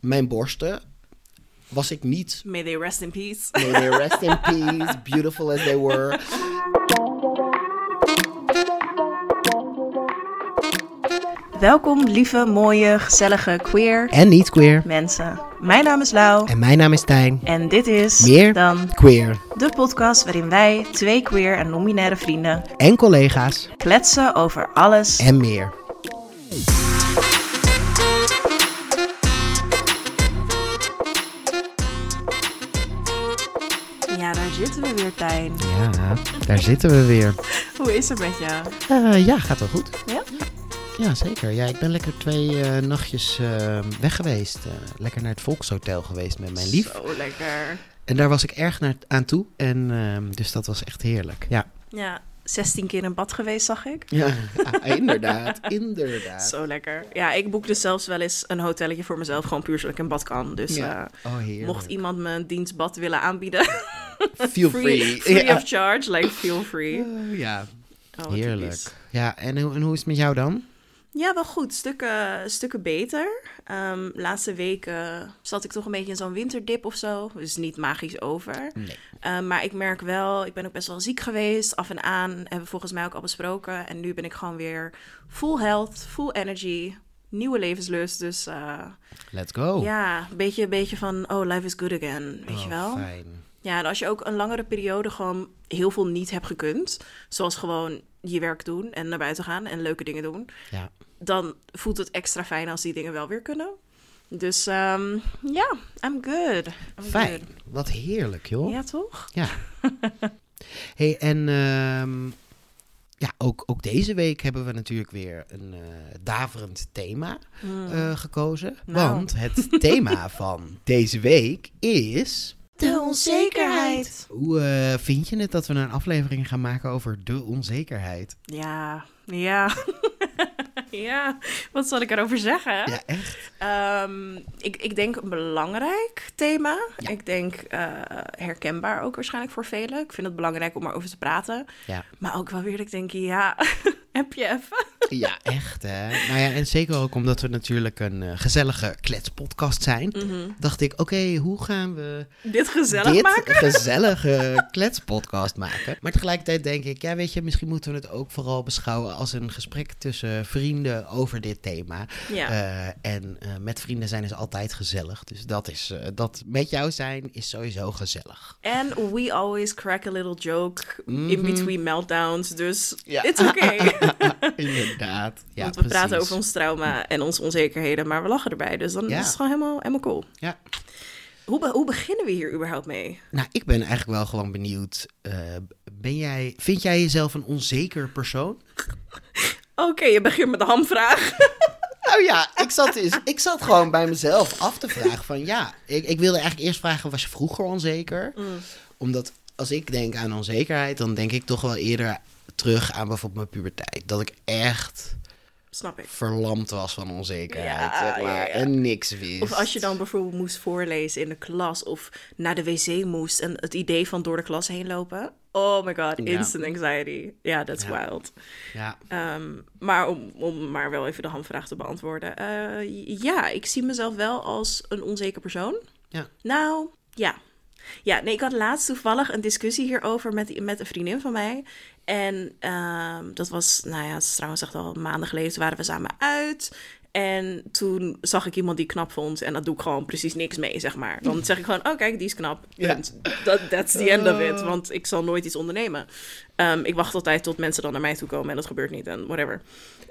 mijn borsten was ik niet. May they rest in peace. May they rest in peace, beautiful as they were. Welkom, lieve, mooie, gezellige, queer En niet queer. mensen. Mijn naam is Lau En mijn naam is Tijn. en dit is Meer dan Queer. de podcast waarin wij, twee queer en non-binaire vrienden, En collega's. kletsen over alles. En meer. Ja, daar zitten we weer. Hoe is het met jou? Eh, ja, gaat wel goed. Ja? Ja, zeker. Ja, ik ben lekker twee eh, nachtjes eh, weg geweest. Lekker naar het Volkshotel geweest met mijn lief. Zo lekker. En daar was ik erg naar, aan toe. En ehm, dus dat was echt heerlijk. Ja, Ja, 16 keer in bad geweest, zag ik. ja, ja inderdaad. Inderdaad. Zo lekker. Ja, ik boek dus zelfs wel eens een hotelletje voor mezelf, gewoon puur zodat ik in bad kan. Dus Ja. Oh, mocht iemand me een dienstbad willen aanbieden, Feel free. free ja. of charge, like feel free. Oh, ja, Oh, heerlijk. typisch. Ja, en, hoe- en hoe is het met jou dan? Ja, wel goed. Stukken, stukken beter. Ehm laatste weken zat ik toch een beetje in zo'n winterdip of zo. Dus niet magisch over. Nee. Ehm, maar ik merk wel, ik ben ook best wel ziek geweest. Af en aan hebben we volgens mij ook al besproken. En nu ben ik gewoon weer full health, full energy. Nieuwe levenslust. Dus eh, Let's go. ja, een beetje, een beetje van, oh, life is good again. Weet Oh, je wel? Fijn. Ja, en als je ook een langere periode gewoon heel veel niet hebt gekund. Zoals gewoon je werk doen en naar buiten gaan en leuke dingen doen Ja. dan voelt het extra fijn als die dingen wel weer kunnen. Dus ehm, ja, I'm good. I'm Fijn. good. Wat heerlijk, joh. Ja, toch? Ja. hey, en ehm, ja, ook, ook deze week hebben we natuurlijk weer een eh, daverend thema eh, gekozen. Hmm. Nou. Want het thema van deze week is... De onzekerheid. Hoe eh, vind je het dat we een aflevering gaan maken over de onzekerheid? Ja, ja. ja, wat zal ik erover zeggen? Ja, echt? Ehm, ik, ik denk een belangrijk thema. Ja. Ik denk eh, herkenbaar ook waarschijnlijk voor velen. Ik vind het belangrijk om erover te praten. Ja. Maar ook wel weer ik denk, ja, heb je even? Ja, echt hè. Nou ja, en zeker ook omdat we natuurlijk een eh, gezellige kletspodcast zijn. Dacht ik, oké, hoe gaan we Dit gezellig dit maken? gezellige kletspodcast maken? Maar tegelijkertijd denk ik, ja weet je, misschien moeten we het ook vooral beschouwen als een gesprek tussen vrienden over dit thema. Ja. Eh, en eh, met vrienden zijn is altijd gezellig. Dus dat is, eh, dat met jou zijn is sowieso gezellig. And we always crack a little joke in Mhm. between meltdowns. Dus Ja. it's okay. Inderdaad. Ja, Want we praten over ons trauma en onze onzekerheden, maar we lachen erbij. Dus dan Ja. is het gewoon helemaal, helemaal cool. Ja. Hoe, be- hoe beginnen we hier überhaupt mee? Nou, ik ben eigenlijk wel gewoon benieuwd. ben jij, vind jij jezelf een onzeker persoon? Oké, je begint met de hamvraag. Nou ja, ik zat, eens, ik zat gewoon bij mezelf af te vragen van ja, ik, ik wilde eigenlijk eerst vragen, was je vroeger onzeker? Omdat als ik denk aan onzekerheid, dan denk ik toch wel eerder terug aan bijvoorbeeld mijn puberteit. Dat ik echt Snap ik. verlamd was van onzekerheid, Ja, zeg maar, ja, ja. en niks wist. Of als je dan bijvoorbeeld moest voorlezen in de klas of naar de wc moest en het idee van door de klas heen lopen. Oh my god, instant anxiety. Ja, that's wild. Ja, Ehm, maar om, om maar wel even de hamvraag te beantwoorden. eh, ja, ik zie mezelf wel als een onzeker persoon. ja. Nou, ja. Ja, nee, ik had laatst toevallig een discussie hierover met, met een vriendin van mij. En ehm, dat was, nou ja, het is trouwens echt al maanden geleden. Toen waren we samen uit. En toen zag ik iemand die knap vond. En dat doe ik gewoon precies niks mee, zeg maar. Dan zeg ik gewoon, oh kijk, die is knap. Ja. That's the end of it. Want ik zal nooit iets ondernemen. Ehm, ik wacht altijd tot mensen dan naar mij toe komen. En dat gebeurt niet. En whatever.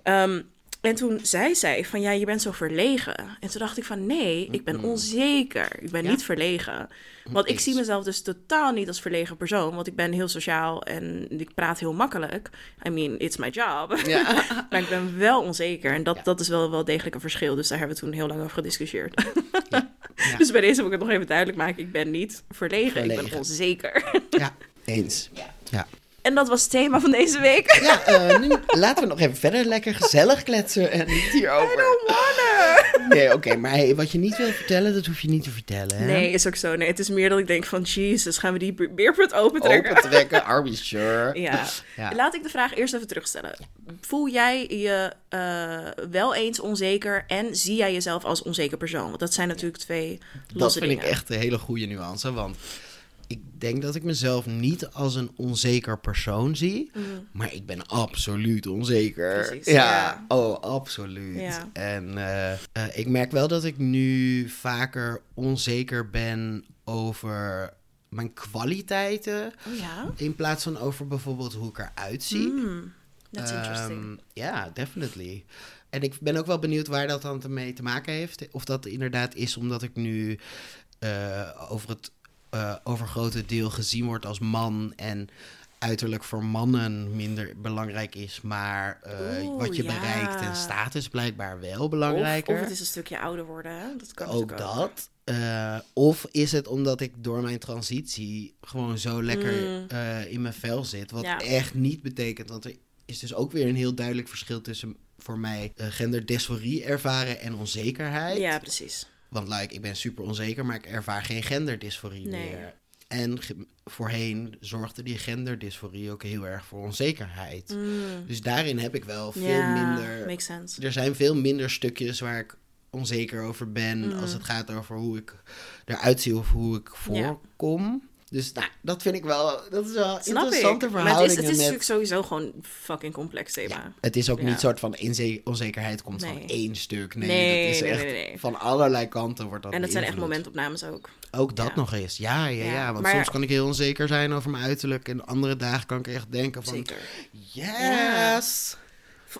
Ehm, en toen zei zij van, ja, je bent zo verlegen. En toen dacht ik van, nee, ik ben onzeker. Ik ben Ja. niet verlegen. Want ik Eens. zie mezelf dus totaal niet als verlegen persoon. Want ik ben heel sociaal en ik praat heel makkelijk. I mean, it's my job. Ja. maar ik ben wel onzeker. En dat, Ja. dat is wel, wel degelijk een verschil. Dus daar hebben we toen heel lang over gediscussieerd. Dus bij deze wil ik het nog even duidelijk maken. Ik ben niet verlegen, ik ben Verlegen. onzeker. ja, eens. Ja. En dat was het thema van deze week. Ja, eh, nu laten we nog even verder lekker gezellig kletsen en niet hierover. Mannen! Nee, oké, maar hey, wat je niet wil vertellen, dat hoef je niet te vertellen. Hè? Nee, is ook zo. Nee, het is meer dat ik denk van, Jesus, gaan we die be- beerput opentrekken? Open trekken, are we sure? Ja. Ja. Laat ik de vraag eerst even terugstellen. Voel jij je eh, wel eens onzeker en zie jij jezelf als onzeker persoon? Want dat zijn natuurlijk twee Dat losse vind dingen. ik echt een hele goede nuance, want ik denk dat ik mezelf niet als een onzeker persoon zie, maar ik ben absoluut onzeker. Mhm. Precies, ja, ja. oh, absoluut. Ja. En eh, eh, ik merk wel dat ik nu vaker onzeker ben over mijn kwaliteiten, Oh ja? in plaats van over bijvoorbeeld hoe ik eruit zie. Hmm, that's interesting. Ehm, Ja, definitely. En ik ben ook wel benieuwd waar dat dan mee te maken heeft. Of dat inderdaad is omdat ik nu eh, over het eh, overgrote deel gezien word als man en uiterlijk voor mannen minder belangrijk is, maar eh, Oeh, wat je ja. bereikt en status blijkbaar wel of, belangrijker. of het is een stukje ouder worden, hè? Dat kan ook dat. Eh, of is het omdat ik door mijn transitie gewoon zo lekker Mm. in mijn vel zit. Wat Ja. echt niet betekent, want er is dus ook weer een heel duidelijk verschil tussen voor mij genderdysforie ervaren en onzekerheid. Ja, precies. Want like, ik ben super onzeker, maar ik ervaar geen genderdysforie Nee. meer. En voorheen zorgde die genderdysforie ook heel erg voor onzekerheid. Mm. Dus daarin heb ik wel veel minder makes sense. er zijn veel minder stukjes waar ik onzeker over ben Mm. als het gaat over hoe ik eruit zie of hoe ik voorkom. Dus nou, dat vind ik wel, dat is wel Snap interessante ik. Maar het is, het is met... natuurlijk sowieso gewoon een fucking complex thema. Ja, het is ook Ja. niet soort van onzekerheid komt van één stuk. Nee, Nee, dat is nee, echt van allerlei kanten wordt dat en dat zijn echt momentopnames ook. Ook dat Ja. nog eens. Ja, ja, ja. Ja, Want maar- soms kan ik heel onzeker zijn over mijn uiterlijk. En andere dagen kan ik echt denken van... Zeker. Yes!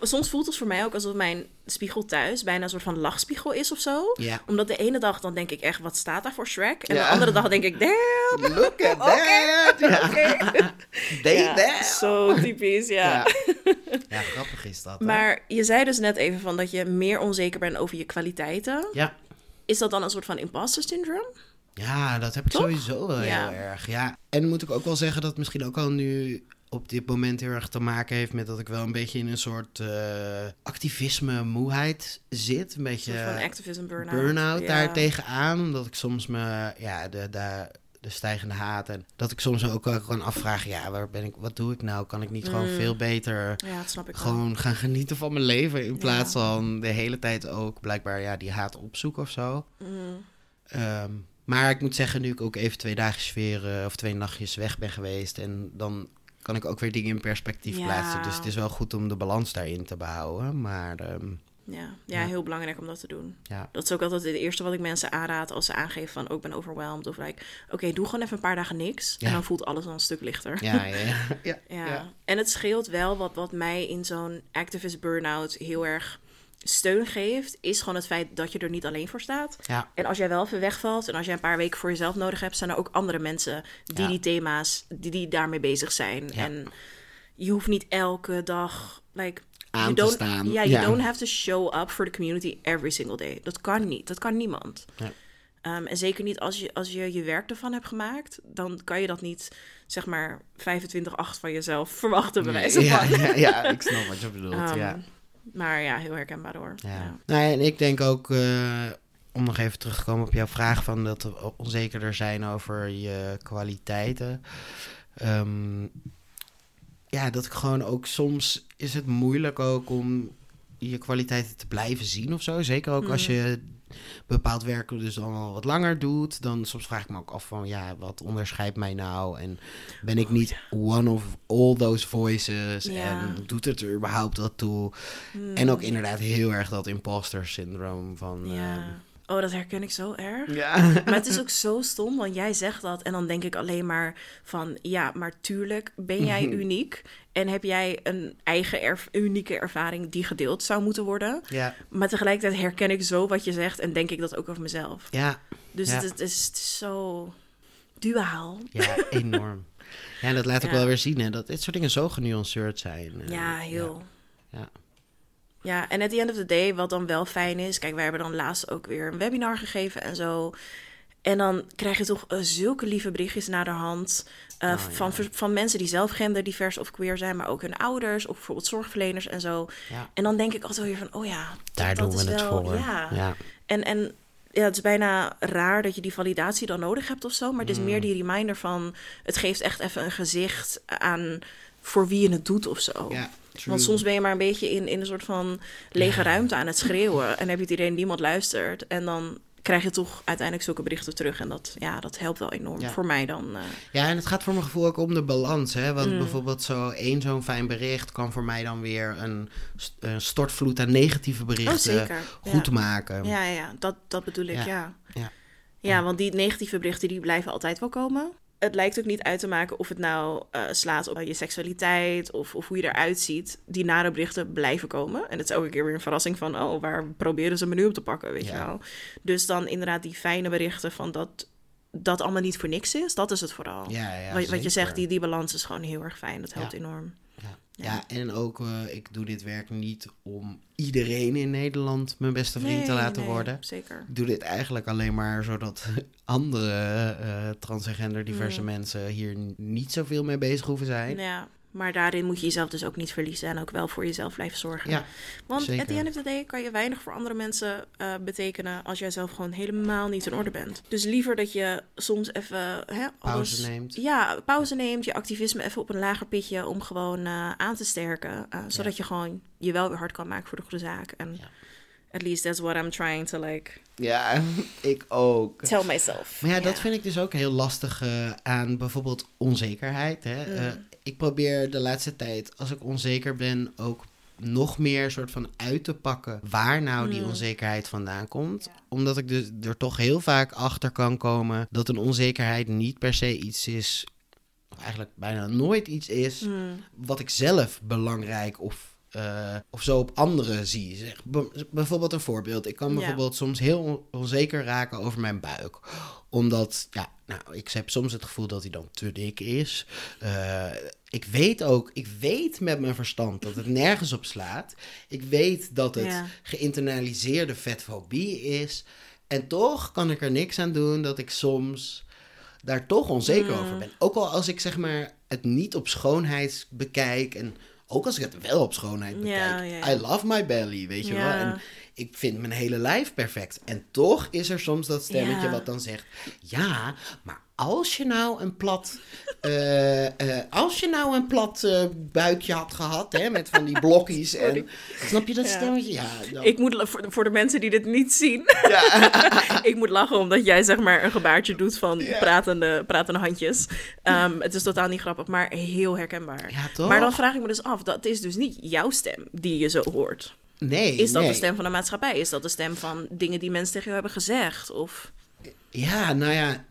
Soms voelt het voor mij ook alsof mijn spiegel thuis bijna een soort van lachspiegel is of zo. Ja. Omdat de ene dag dan denk ik echt, wat staat daar voor Shrek? En Ja. de andere dag denk ik, damn! Look at that! Ja. Oké. They Ja, there. zo typisch, ja. Ja. grappig is dat. hè? Maar je zei dus net even van dat je meer onzeker bent over je kwaliteiten. Ja. Is dat dan een soort van imposter syndrome? Ja, dat heb ik Toch? sowieso wel heel erg. Ja. En moet ik ook wel zeggen dat misschien ook al nu op dit moment heel erg te maken heeft met dat ik wel een beetje in een soort eh, activisme moeheid zit. Een beetje van activism burn-out. burn-out Ja. daar tegenaan. Omdat ik soms me, ja, de, de, de stijgende haat en dat ik soms ook kan afvragen, ja, waar ben ik, wat doe ik nou? Kan ik niet gewoon Mm. veel beter Ja, snap ik wel. gewoon gaan genieten van mijn leven in plaats Ja. van de hele tijd ook blijkbaar ja, die haat opzoeken of zo. Mm. Ehm, maar ik moet zeggen, nu ik ook even twee dagjes weer eh, of twee nachtjes weg ben geweest en dan kan ik ook weer dingen in perspectief Ja. plaatsen. Dus het is wel goed om de balans daarin te behouden. Maar ehm, Ja. ja, Ja. heel belangrijk om dat te doen. ja, Dat is ook altijd het eerste wat ik mensen aanraad als ze aangeven van, oh, ik ben overwhelmed. Of like, oké, doe gewoon even een paar dagen niks. Ja. En dan voelt alles al een stuk lichter. ja, ja, ja. ja, Ja. ja. En het scheelt wel wat, wat mij in zo'n activist burn-out heel erg steun geeft, is gewoon het feit dat je er niet alleen voor staat. Ja. En als jij wel even wegvalt en als jij een paar weken voor jezelf nodig hebt, zijn er ook andere mensen die Ja. die thema's, die, die daarmee bezig zijn. Ja. En je hoeft niet elke dag, like, Aan you te staan. Ja, you Ja. don't have to show up for the community every single day. Dat kan niet. Dat kan niemand. Ja. Ehm, en zeker niet als je, als je je werk ervan hebt gemaakt, dan kan je dat niet, zeg maar, 25-8 van jezelf verwachten, bij wijze van. ja, ja, ik snap wat je bedoelt. Ehm, ja. Maar ja, heel herkenbaar hoor. Ja. Ja. Nou, en ik denk ook, eh, om nog even terug te komen op jouw vraag van dat we onzekerder zijn over je kwaliteiten. Ehm, ja, dat ik gewoon ook soms is het moeilijk ook om je kwaliteiten te blijven zien of zo. Zeker ook als Mm. je bepaald werk dus dan al wat langer doet. Dan soms vraag ik me ook af van, ja, wat onderscheidt mij nou? En ben ik niet one of all those voices? Ja. En doet het er überhaupt wat toe? Hmm. En ook inderdaad heel erg dat imposter syndroom van... Ja. Oh, dat herken ik zo erg. ja. Maar het is ook zo stom, want jij zegt dat en dan denk ik alleen maar van, ja, maar tuurlijk ben jij uniek en heb jij een eigen erv- unieke ervaring die gedeeld zou moeten worden. ja, Maar tegelijkertijd herken ik zo wat je zegt en denk ik dat ook over mezelf. ja, Dus Ja. het, het is, het is zo duaal. ja, enorm. Ja, en dat laat ook Ja. wel weer zien, hè, dat dit soort dingen zo genuanceerd zijn. Eh, Ja, heel. Ja. Ja, en at the end of the day, wat dan wel fijn is... Kijk, wij hebben dan laatst ook weer een webinar gegeven en zo. En dan krijg je toch eh, zulke lieve berichtjes naar de hand. eh, Oh, van, ja. van mensen die zelf genderdivers of queer zijn, maar ook hun ouders of bijvoorbeeld zorgverleners en zo. Ja. En dan denk ik altijd weer van, oh ja, Daar dat doen is we het wel, voor. Ja. ja. En, en ja, het is bijna raar dat je die validatie dan nodig hebt of zo. Maar het is Mm. meer die reminder van... het geeft echt even een gezicht aan voor wie je het doet of zo. Ja, true. Want soms ben je maar een beetje in, in een soort van lege ruimte aan het schreeuwen. En heb je het idee dat niemand luistert. En dan krijg je toch uiteindelijk zulke berichten terug. En dat, ja, dat helpt wel enorm. Ja. Voor mij dan. eh, Ja, en het gaat voor mijn gevoel ook om de balans. Hè? Mm. Want bijvoorbeeld zo één zo'n fijn bericht kan voor mij dan weer een, een stortvloed aan negatieve berichten Oh, zeker. goed Ja. maken. ja, ja, dat, dat bedoel ik, Ja. ja. Ja. Ja, want die negatieve berichten die blijven altijd wel komen. Het lijkt ook niet uit te maken of het nou eh, slaat op je seksualiteit of, of hoe je eruit ziet. Die nare berichten blijven komen. En het is elke keer weer een verrassing van, oh, waar proberen ze me nu op te pakken, weet je wel. Dus dan inderdaad die fijne berichten van dat dat allemaal niet voor niks is. Dat is het vooral. Ja, ja, wat, wat je zegt, die, die balans is gewoon heel erg fijn. Dat helpt enorm. Ja. Ja, en ook, eh, ik doe dit werk niet om iedereen in Nederland mijn beste vriend te laten nee, worden. Zeker. Ik doe dit eigenlijk alleen maar zodat andere eh trans en gender diverse Mm. mensen hier niet zoveel mee bezig hoeven zijn. Ja, maar daarin moet je jezelf dus ook niet verliezen en ook wel voor jezelf blijven zorgen. Ja, Want zeker. at the end of the day kan je weinig voor andere mensen eh, betekenen als jij zelf gewoon helemaal niet in orde bent. Dus liever dat je soms even hè, alles, Pauze neemt. Ja, pauze neemt, je activisme even op een lager pitje om gewoon eh, aan te sterken. eh, zodat je gewoon je wel weer hard kan maken voor de goede zaak. En at least that's what I'm trying to like Ja, ik ook. tell myself. Maar ja, dat vind ik dus ook heel lastig aan bijvoorbeeld onzekerheid. Hè? Mm. Ik probeer de laatste tijd, als ik onzeker ben, ook nog meer soort van uit te pakken waar nou die Mm. onzekerheid vandaan komt. Omdat ik dus er toch heel vaak achter kan komen dat een onzekerheid niet per se iets is, of eigenlijk bijna nooit iets is, Mm. wat ik zelf belangrijk of, eh, of zo op anderen zie. Zeg, bijvoorbeeld een voorbeeld. Ik kan Ja. bijvoorbeeld soms heel on- onzeker raken over mijn buik. Omdat, ja, nou, ik heb soms het gevoel dat hij dan te dik is. Eh, ik weet ook, ik weet met mijn verstand dat het nergens op slaat. Ik weet dat het Ja. geïnternaliseerde vetfobie is. En toch kan ik er niks aan doen dat ik soms daar toch onzeker Mm. over ben. Ook al als ik zeg maar het niet op schoonheid bekijk en ook als ik het wel op schoonheid bekijk. Ja, ja, ja. I love my belly, weet je Ja. wel. En ik vind mijn hele lijf perfect. En toch is er soms dat stemmetje wat dan zegt: ja, maar als je nou een plat, eh, als je nou een plat eh, buikje had gehad, hè, met van die blokjes en snap je dat Ja. stemmetje? Ja, dan- Ik moet, voor, voor de mensen die dit niet zien, ik moet lachen omdat jij zeg maar een gebaartje doet van Ja. pratende, pratende handjes. Ehm, het is totaal niet grappig, maar heel herkenbaar. Ja, toch? Maar dan vraag ik me dus af, dat is dus niet jouw stem die je zo hoort. nee, Is dat nee. de stem van de maatschappij? Is dat de stem van dingen die mensen tegen jou hebben gezegd? Of... Ja, nou ja,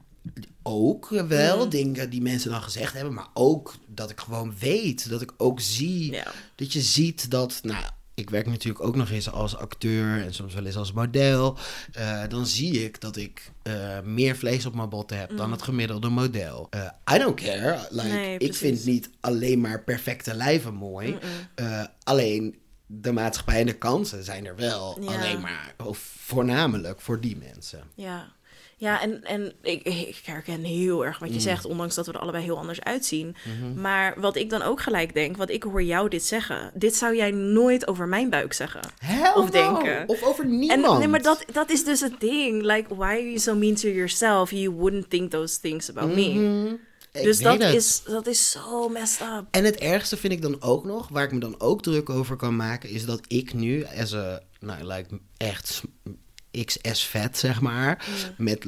ook wel Mm. dingen die mensen dan gezegd hebben, maar ook dat ik gewoon weet, dat ik ook zie, Ja. dat je ziet dat, nou, ik werk natuurlijk ook nog eens als acteur en soms wel eens als model. Eh, dan zie ik dat ik eh, meer vlees op mijn botten heb dan het gemiddelde model. Eh, I don't care. Like, Mm. Nee, ik vind niet alleen maar perfecte lijven mooi. Alleen de maatschappij en de kansen zijn er wel. Ja. Alleen maar, of voornamelijk voor die mensen. Ja, ja en, en ik, ik herken heel erg Mm. wat je zegt, ondanks dat we er allebei heel anders uitzien. Mhm. Maar wat ik dan ook gelijk denk, wat ik hoor jou dit zeggen, dit zou jij nooit over mijn buik zeggen. Hell Of no. denken. Of over En, niemand. nee, maar dat, dat is dus het ding. Like, why are you so mean to yourself? You wouldn't think those things about me. Mhm. Ik Dus dat het. is, dat is zo messed up. En het ergste vind ik dan ook nog, waar ik me dan ook druk over kan maken, is dat ik nu, as a, nou, like, echt XS vet, zeg maar, met,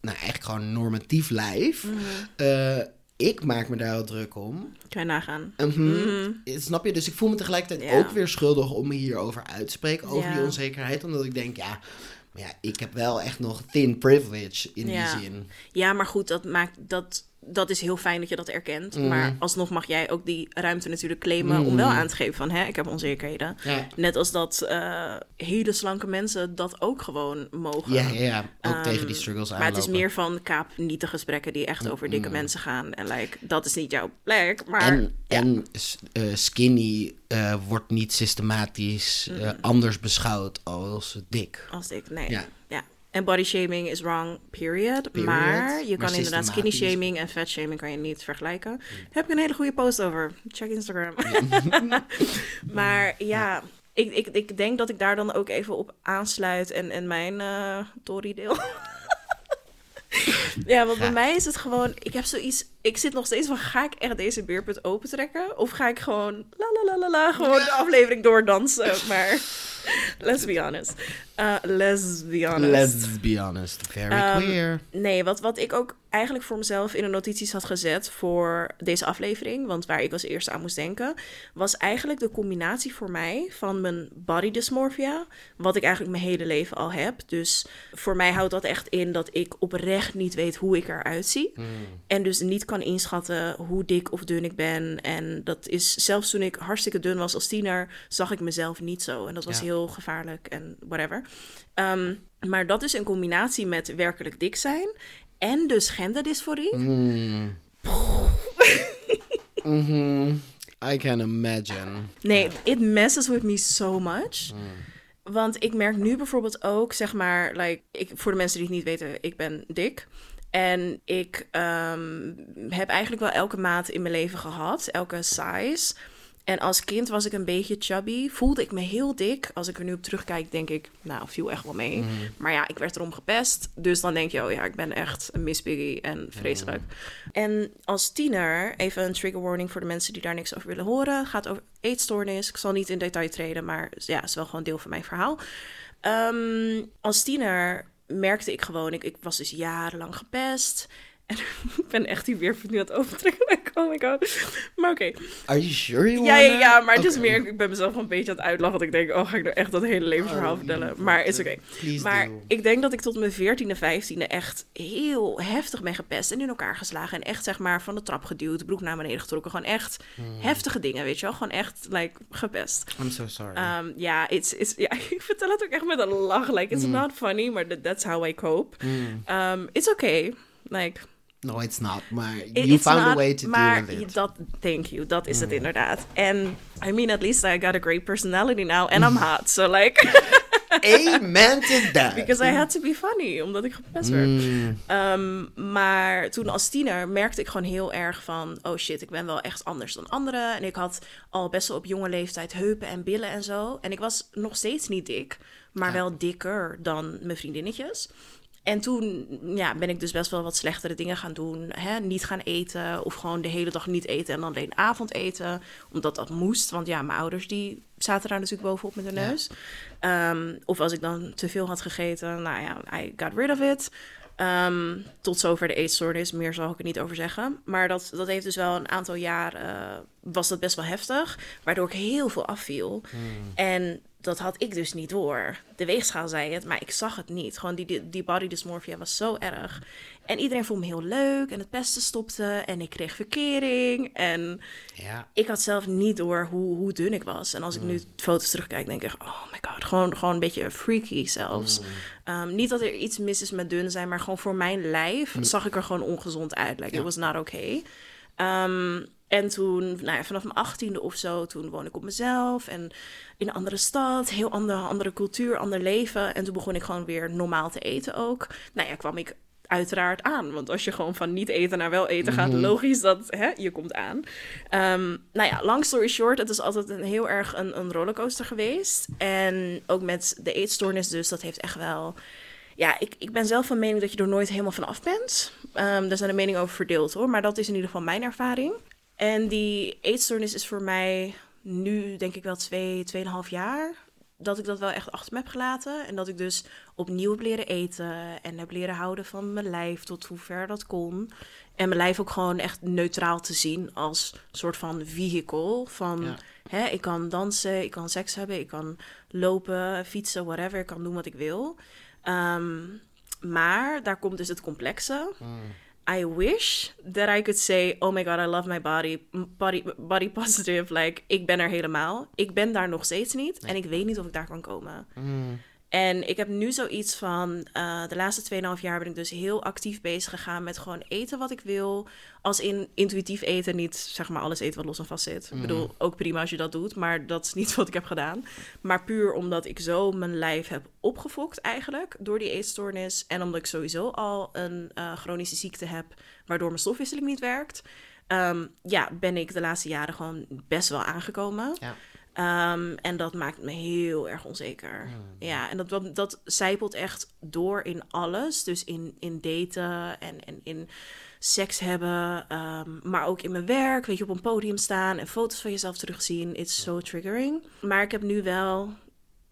nou, echt gewoon normatief lijf, Mhm. eh, ik maak me daar wel druk om. Kan je nagaan. Mhm. Snap je? Dus ik voel me tegelijkertijd ook weer schuldig om me hierover uit te spreken, over die onzekerheid, omdat ik denk, ja, maar ja, ik heb wel echt nog thin privilege in die zin. Ja, maar goed, dat maakt dat. Dat is heel fijn dat je dat erkent. Mhm. Maar alsnog mag jij ook die ruimte natuurlijk claimen om wel aan te geven van hè, ik heb onzekerheden. Ja. Net als dat eh, hele slanke mensen dat ook gewoon mogen. Ja, ja, ja. ook Ehm, tegen die struggles Maar het is aanlopen. meer van kaap niet de gesprekken die echt over dikke mensen gaan. En like, dat is niet jouw plek. Maar En, ja. en eh, skinny eh, wordt niet systematisch anders beschouwd als dik. als ik, nee. Ja. En body shaming is wrong, period. Period. Maar je Maar kan inderdaad skinny shaming en fat shaming kan je niet vergelijken. Daar heb ik een hele goede post over. Check Instagram. maar ja, ik, ik, ik denk dat ik daar dan ook even op aansluit en, en mijn eh Tory deel. ja, want bij mij is het gewoon... Ik heb zoiets... Ik zit nog steeds van... Ga ik echt deze beerput opentrekken? Of ga ik gewoon... La la la la la... Gewoon de aflevering doordansen? Maar... Let's be honest. Uh, let's be honest. Let's be honest. Very Um, queer. Nee, wat, wat ik ook eigenlijk voor mezelf in de notities had gezet voor deze aflevering, want waar ik als eerste aan moest denken, was eigenlijk de combinatie voor mij van mijn body dysmorphia, wat ik eigenlijk mijn hele leven al heb. Dus voor mij houdt dat echt in dat ik oprecht niet weet hoe ik eruit zie. En dus niet kan inschatten hoe dik of dun ik ben. En dat is zelfs toen ik hartstikke dun was als tiener, zag ik mezelf niet zo. En dat was Ja. heel gevaarlijk en whatever. Ehm, maar dat is in combinatie met werkelijk dik zijn en dus genderdysforie. Mm. Mhm. I can imagine. Nee, it messes with me so much. Want ik merk nu bijvoorbeeld ook, zeg maar, like, ik, voor de mensen die het niet weten, ik ben dik. En ik ehm, heb eigenlijk wel elke maat in mijn leven gehad, elke size. En als kind was ik een beetje chubby. Voelde ik me heel dik. Als ik er nu op terugkijk, denk ik, nou, viel echt wel mee. Maar ja, ik werd erom gepest. Dus dan denk je, oh ja, ik ben echt een Miss Piggy en vreselijk. En als tiener, even een trigger warning voor de mensen die daar niks over willen horen. Gaat over eetstoornis. Ik zal niet in detail treden, maar ja, is wel gewoon deel van mijn verhaal. Ehm, als tiener merkte ik gewoon, ik, ik was dus jarenlang gepest. En ik ben echt die weer nu aan het overtrekken. Like, oh my god. Maar oké. Are you sure you Ja, ja, wanna? ja, maar het is meer, ik ben mezelf een beetje aan het uitlachen. Dat ik denk, oh, ga ik nou echt dat hele levensverhaal Oh, vertellen? Maar is oké. Maar do. ik denk dat ik tot mijn 14e, 15e echt heel heftig ben gepest en in elkaar geslagen. En echt zeg maar van de trap geduwd, broek naar beneden getrokken. Gewoon echt Hmm. heftige dingen, weet je wel? Gewoon echt, like, gepest. I'm so sorry. Um, ja, it's, it's, ja, ik vertel het ook echt met een lach. Like, it's not funny, maar that- that's how I cope. Mm. Um, it's okay. Like, No, it's not. Maar you it's found a way to maar deal with it. Dat, thank you, dat is Mm. het inderdaad. En, I mean, at least I got a great personality now. And I'm hot, so like... Amen to that. Because I had to be funny, omdat ik gepest werd. Mm. Um, maar toen als tiener merkte ik gewoon heel erg van... oh shit, ik ben wel echt anders dan anderen. En ik had al best wel op jonge leeftijd heupen en billen en zo. En ik was nog steeds niet dik, maar wel dikker dan mijn vriendinnetjes. En toen ja, ben ik dus best wel wat slechtere dingen gaan doen. Hè? Niet gaan eten of gewoon de hele dag niet eten en dan alleen avondeten. Omdat dat moest, want ja, mijn ouders die zaten daar natuurlijk bovenop met hun Ja. neus. Ehm, of als ik dan te veel had gegeten, nou ja, I got rid of it. Ehm, tot zover de eetstoornis, meer zal ik er niet over zeggen. Maar dat, dat heeft dus wel een aantal jaar, eh, was dat best wel heftig. Waardoor ik heel veel afviel. En dat had ik dus niet door. De weegschaal zei het, maar ik zag het niet. Gewoon die, die, die body dysmorphia was zo erg. En iedereen vond me heel leuk en het pesten stopte en ik kreeg verkering. En Ja. ik had zelf niet door hoe, hoe dun ik was. En als ik nu foto's terugkijk, denk ik, oh my god, gewoon, gewoon een beetje freaky zelfs. Ehm, niet dat er iets mis is met dun zijn, maar gewoon voor mijn lijf zag ik er gewoon ongezond uit. Like, Ja. it was not okay. Ehm, en toen, nou ja, vanaf mijn achttiende of zo, toen woonde ik op mezelf en in een andere stad, heel andere, andere cultuur, ander leven. En toen begon ik gewoon weer normaal te eten ook. Nou ja, kwam ik uiteraard aan. Want als je gewoon van niet eten naar wel eten gaat, logisch dat hè, je komt aan. Ehm, nou ja, long story short, het is altijd een heel erg een, een rollercoaster geweest. En ook met de eetstoornis dus, dat heeft echt wel... Ja, ik, ik ben zelf van mening dat je er nooit helemaal van af bent. Ehm daar zijn de meningen over verdeeld hoor, maar dat is in ieder geval mijn ervaring. En die eetstoornis is voor mij nu denk ik wel twee, tweeënhalf jaar dat ik dat wel echt achter me heb gelaten. En dat ik dus opnieuw heb leren eten en heb leren houden van mijn lijf tot hoe ver dat kon. En mijn lijf ook gewoon echt neutraal te zien als soort van vehicle. Van Ja. hè, ik kan dansen, ik kan seks hebben, ik kan lopen, fietsen, whatever. Ik kan doen wat ik wil. Ehm, maar daar komt dus het complexe. I wish that I could say, oh my god, I love my body, body, body positive. Like, ik ben er helemaal. Ik ben daar nog steeds niet. En ik weet niet of ik daar kan komen. Mm. En ik heb nu zoiets van, uh, de laatste 2,5 jaar ben ik dus heel actief bezig gegaan met gewoon eten wat ik wil. Als in intuïtief eten, niet zeg maar alles eten wat los en vast zit. Ik Mm. bedoel, ook prima als je dat doet, maar dat is niet wat ik heb gedaan. Maar puur omdat ik zo mijn lijf heb opgefokt eigenlijk door die eetstoornis. En omdat ik sowieso al een eh, chronische ziekte heb, waardoor mijn stofwisseling niet werkt. Ehm, ja, ben ik de laatste jaren gewoon best wel aangekomen. Ja. Ehm, en dat maakt me heel erg onzeker. Ja, en dat, dat, dat zijpelt echt door in alles. Dus in, in daten en, en in seks hebben. ehm, maar ook in mijn werk. Weet je, op een podium staan en foto's van jezelf terugzien. It's so triggering. Maar ik heb nu wel...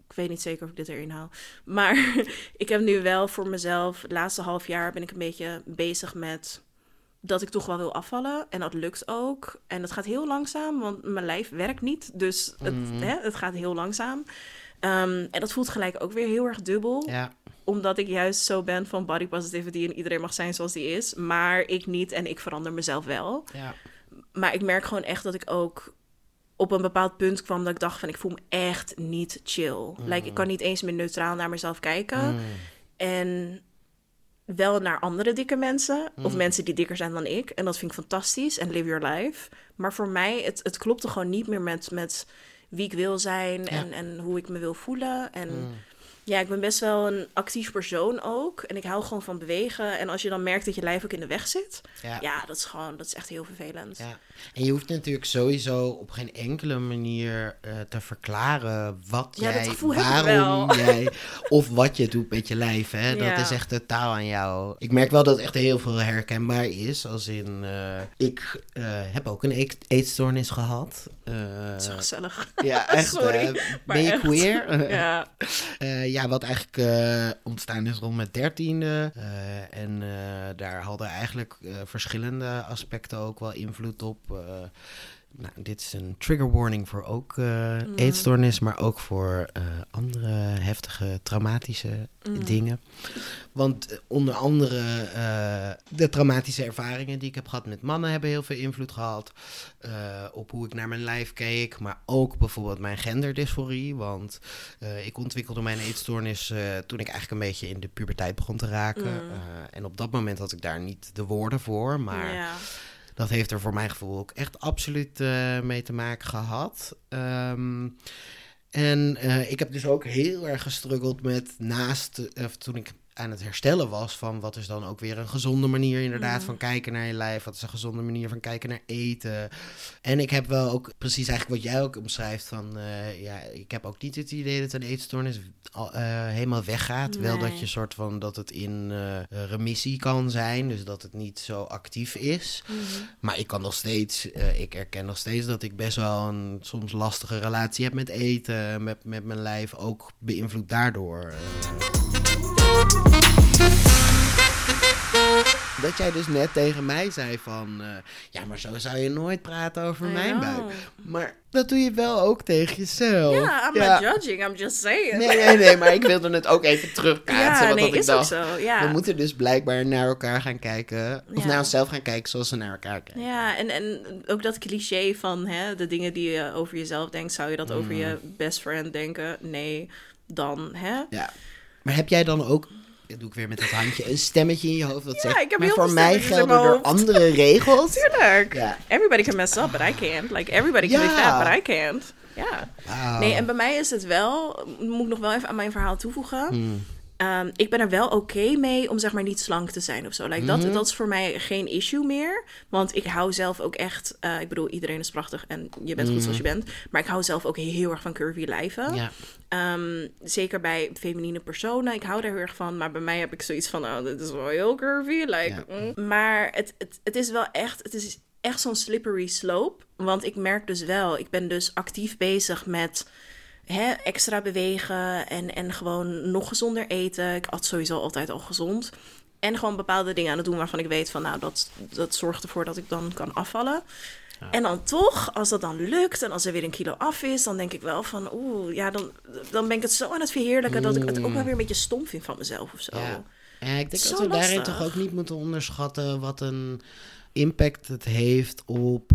Ik weet niet zeker of ik dit erin hou. Maar ik heb nu wel voor mezelf... Het laatste half jaar ben ik een beetje bezig met dat ik toch wel wil afvallen. En dat lukt ook. En dat gaat heel langzaam, want mijn lijf werkt niet. Dus het, hè, het gaat heel langzaam. Ehm, en dat voelt gelijk ook weer heel erg dubbel. Ja. Omdat ik juist zo ben van body positivity en iedereen mag zijn zoals die is. Maar ik niet en ik verander mezelf wel. Ja. Maar ik merk gewoon echt dat ik ook op een bepaald punt kwam dat ik dacht van ik voel me echt niet chill. Like, ik kan niet eens meer neutraal naar mezelf kijken. Mm. En wel naar andere dikke mensen. Of mensen die dikker zijn dan ik. En dat vind ik fantastisch. En live your life. Maar voor mij, het, het klopte gewoon niet meer met, met wie ik wil zijn. En, en hoe ik me wil voelen. En ja, ik ben best wel een actief persoon ook. En ik hou gewoon van bewegen. En als je dan merkt dat je lijf ook in de weg zit. Ja. Ja, dat is gewoon, dat is echt heel vervelend. Ja, en je hoeft natuurlijk sowieso op geen enkele manier eh, te verklaren wat Ja, dat jij, waarom jij, of wat je doet met je lijf. Hè? Ja. Dat is echt totaal aan jou. Ik merk wel dat het echt heel veel herkenbaar is. Als in, eh, ik eh, heb ook een eet- eetstoornis gehad. Eh, Zo gezellig. ja, echt. Sorry, ben je echt. queer? Ja. Ja, wat eigenlijk eh, ontstaan is rond mijn dertiende. Eh, en eh, daar hadden eigenlijk verschillende aspecten ook wel invloed op. Eh, nou, dit is een trigger warning voor ook eh, eetstoornis, maar ook voor eh, andere heftige traumatische dingen. Want eh, onder andere eh, de traumatische ervaringen die ik heb gehad met mannen hebben heel veel invloed gehad eh, op hoe ik naar mijn lijf keek. Maar ook bijvoorbeeld mijn genderdysforie. Want eh, ik ontwikkelde mijn eetstoornis eh, toen ik eigenlijk een beetje in de puberteit begon te raken. Eh, en op dat moment had ik daar niet de woorden voor. Maar ja. Dat heeft er voor mijn gevoel ook echt absoluut eh, mee te maken gehad. Ehm, en eh, ik heb dus ook heel erg gestruggeld met naast, eh, toen ik aan het herstellen was, van wat is dan ook weer een gezonde manier inderdaad van kijken naar je lijf, wat is een gezonde manier van kijken naar eten. En ik heb wel ook precies eigenlijk wat jij ook omschrijft van, eh, ja, ik heb ook niet het idee dat een eetstoornis eh, helemaal weggaat. Wel dat je soort van, dat het in eh, remissie kan zijn, dus dat het niet zo actief is. Maar ik kan nog steeds, ik erken nog steeds dat ik best wel een soms lastige relatie heb met eten, met, met mijn lijf, ook beïnvloed daardoor. Dat jij dus net tegen mij zei van, eh, ja, maar zo zou je nooit praten over I mijn know. buik. Maar dat doe je wel ook tegen jezelf. Ja, I'm not judging, I'm just saying. Nee, nee, nee, maar ik wilde het ook even terugkaatsen. ja, nee, dat ik is dacht, ook zo. Ja. we moeten dus blijkbaar naar elkaar gaan kijken. Of Ja. naar onszelf gaan kijken zoals ze naar elkaar kijken. Ja, en, en ook dat cliché van hè, de dingen die je over jezelf denkt, zou je dat over Mm. je best friend denken? Nee, dan hè? Ja. Maar heb jij dan ook, dat doe ik weer met het handje, een stemmetje in je hoofd dat Ja, zegt, ik heb maar voor mij gelden er hoofd." andere regels? Tuurlijk. Everybody can mess up, but I can't. Like, everybody can be Ja. fat, but I can't. Ja. Nee, en bij mij is het wel, moet ik nog wel even aan mijn verhaal toevoegen. Mm. Ehm, ik ben er wel oké mee om zeg maar niet slank te zijn of zo. Like, Mhm. dat, dat is voor mij geen issue meer. Want ik hou zelf ook echt... eh, ik bedoel, iedereen is prachtig en je bent goed zoals je bent. Maar ik hou zelf ook heel erg van curvy lijven. Mhm. Ja. Ehm, zeker bij feminine personen. Ik hou daar heel erg van. Maar bij mij heb ik zoiets van... Oh, dit is wel heel curvy. Like, mm. Maar het, het, het is wel echt... Het is echt zo'n slippery slope. Want ik merk dus wel... Ik ben dus actief bezig met... Hè, extra bewegen en, en gewoon nog gezonder eten. Ik at sowieso altijd al gezond. En gewoon bepaalde dingen aan het doen waarvan ik weet van... Nou, dat, dat zorgt ervoor dat ik dan kan afvallen. En dan toch, als dat dan lukt en als er weer een kilo af is, dan denk ik wel van, oeh, ja, dan, dan ben ik het zo aan het verheerlijken dat ik het ook wel weer een beetje stom vind van mezelf of zo. Ja. Ja, ik denk dat we daarin lastig. toch ook niet moeten onderschatten wat een impact het heeft op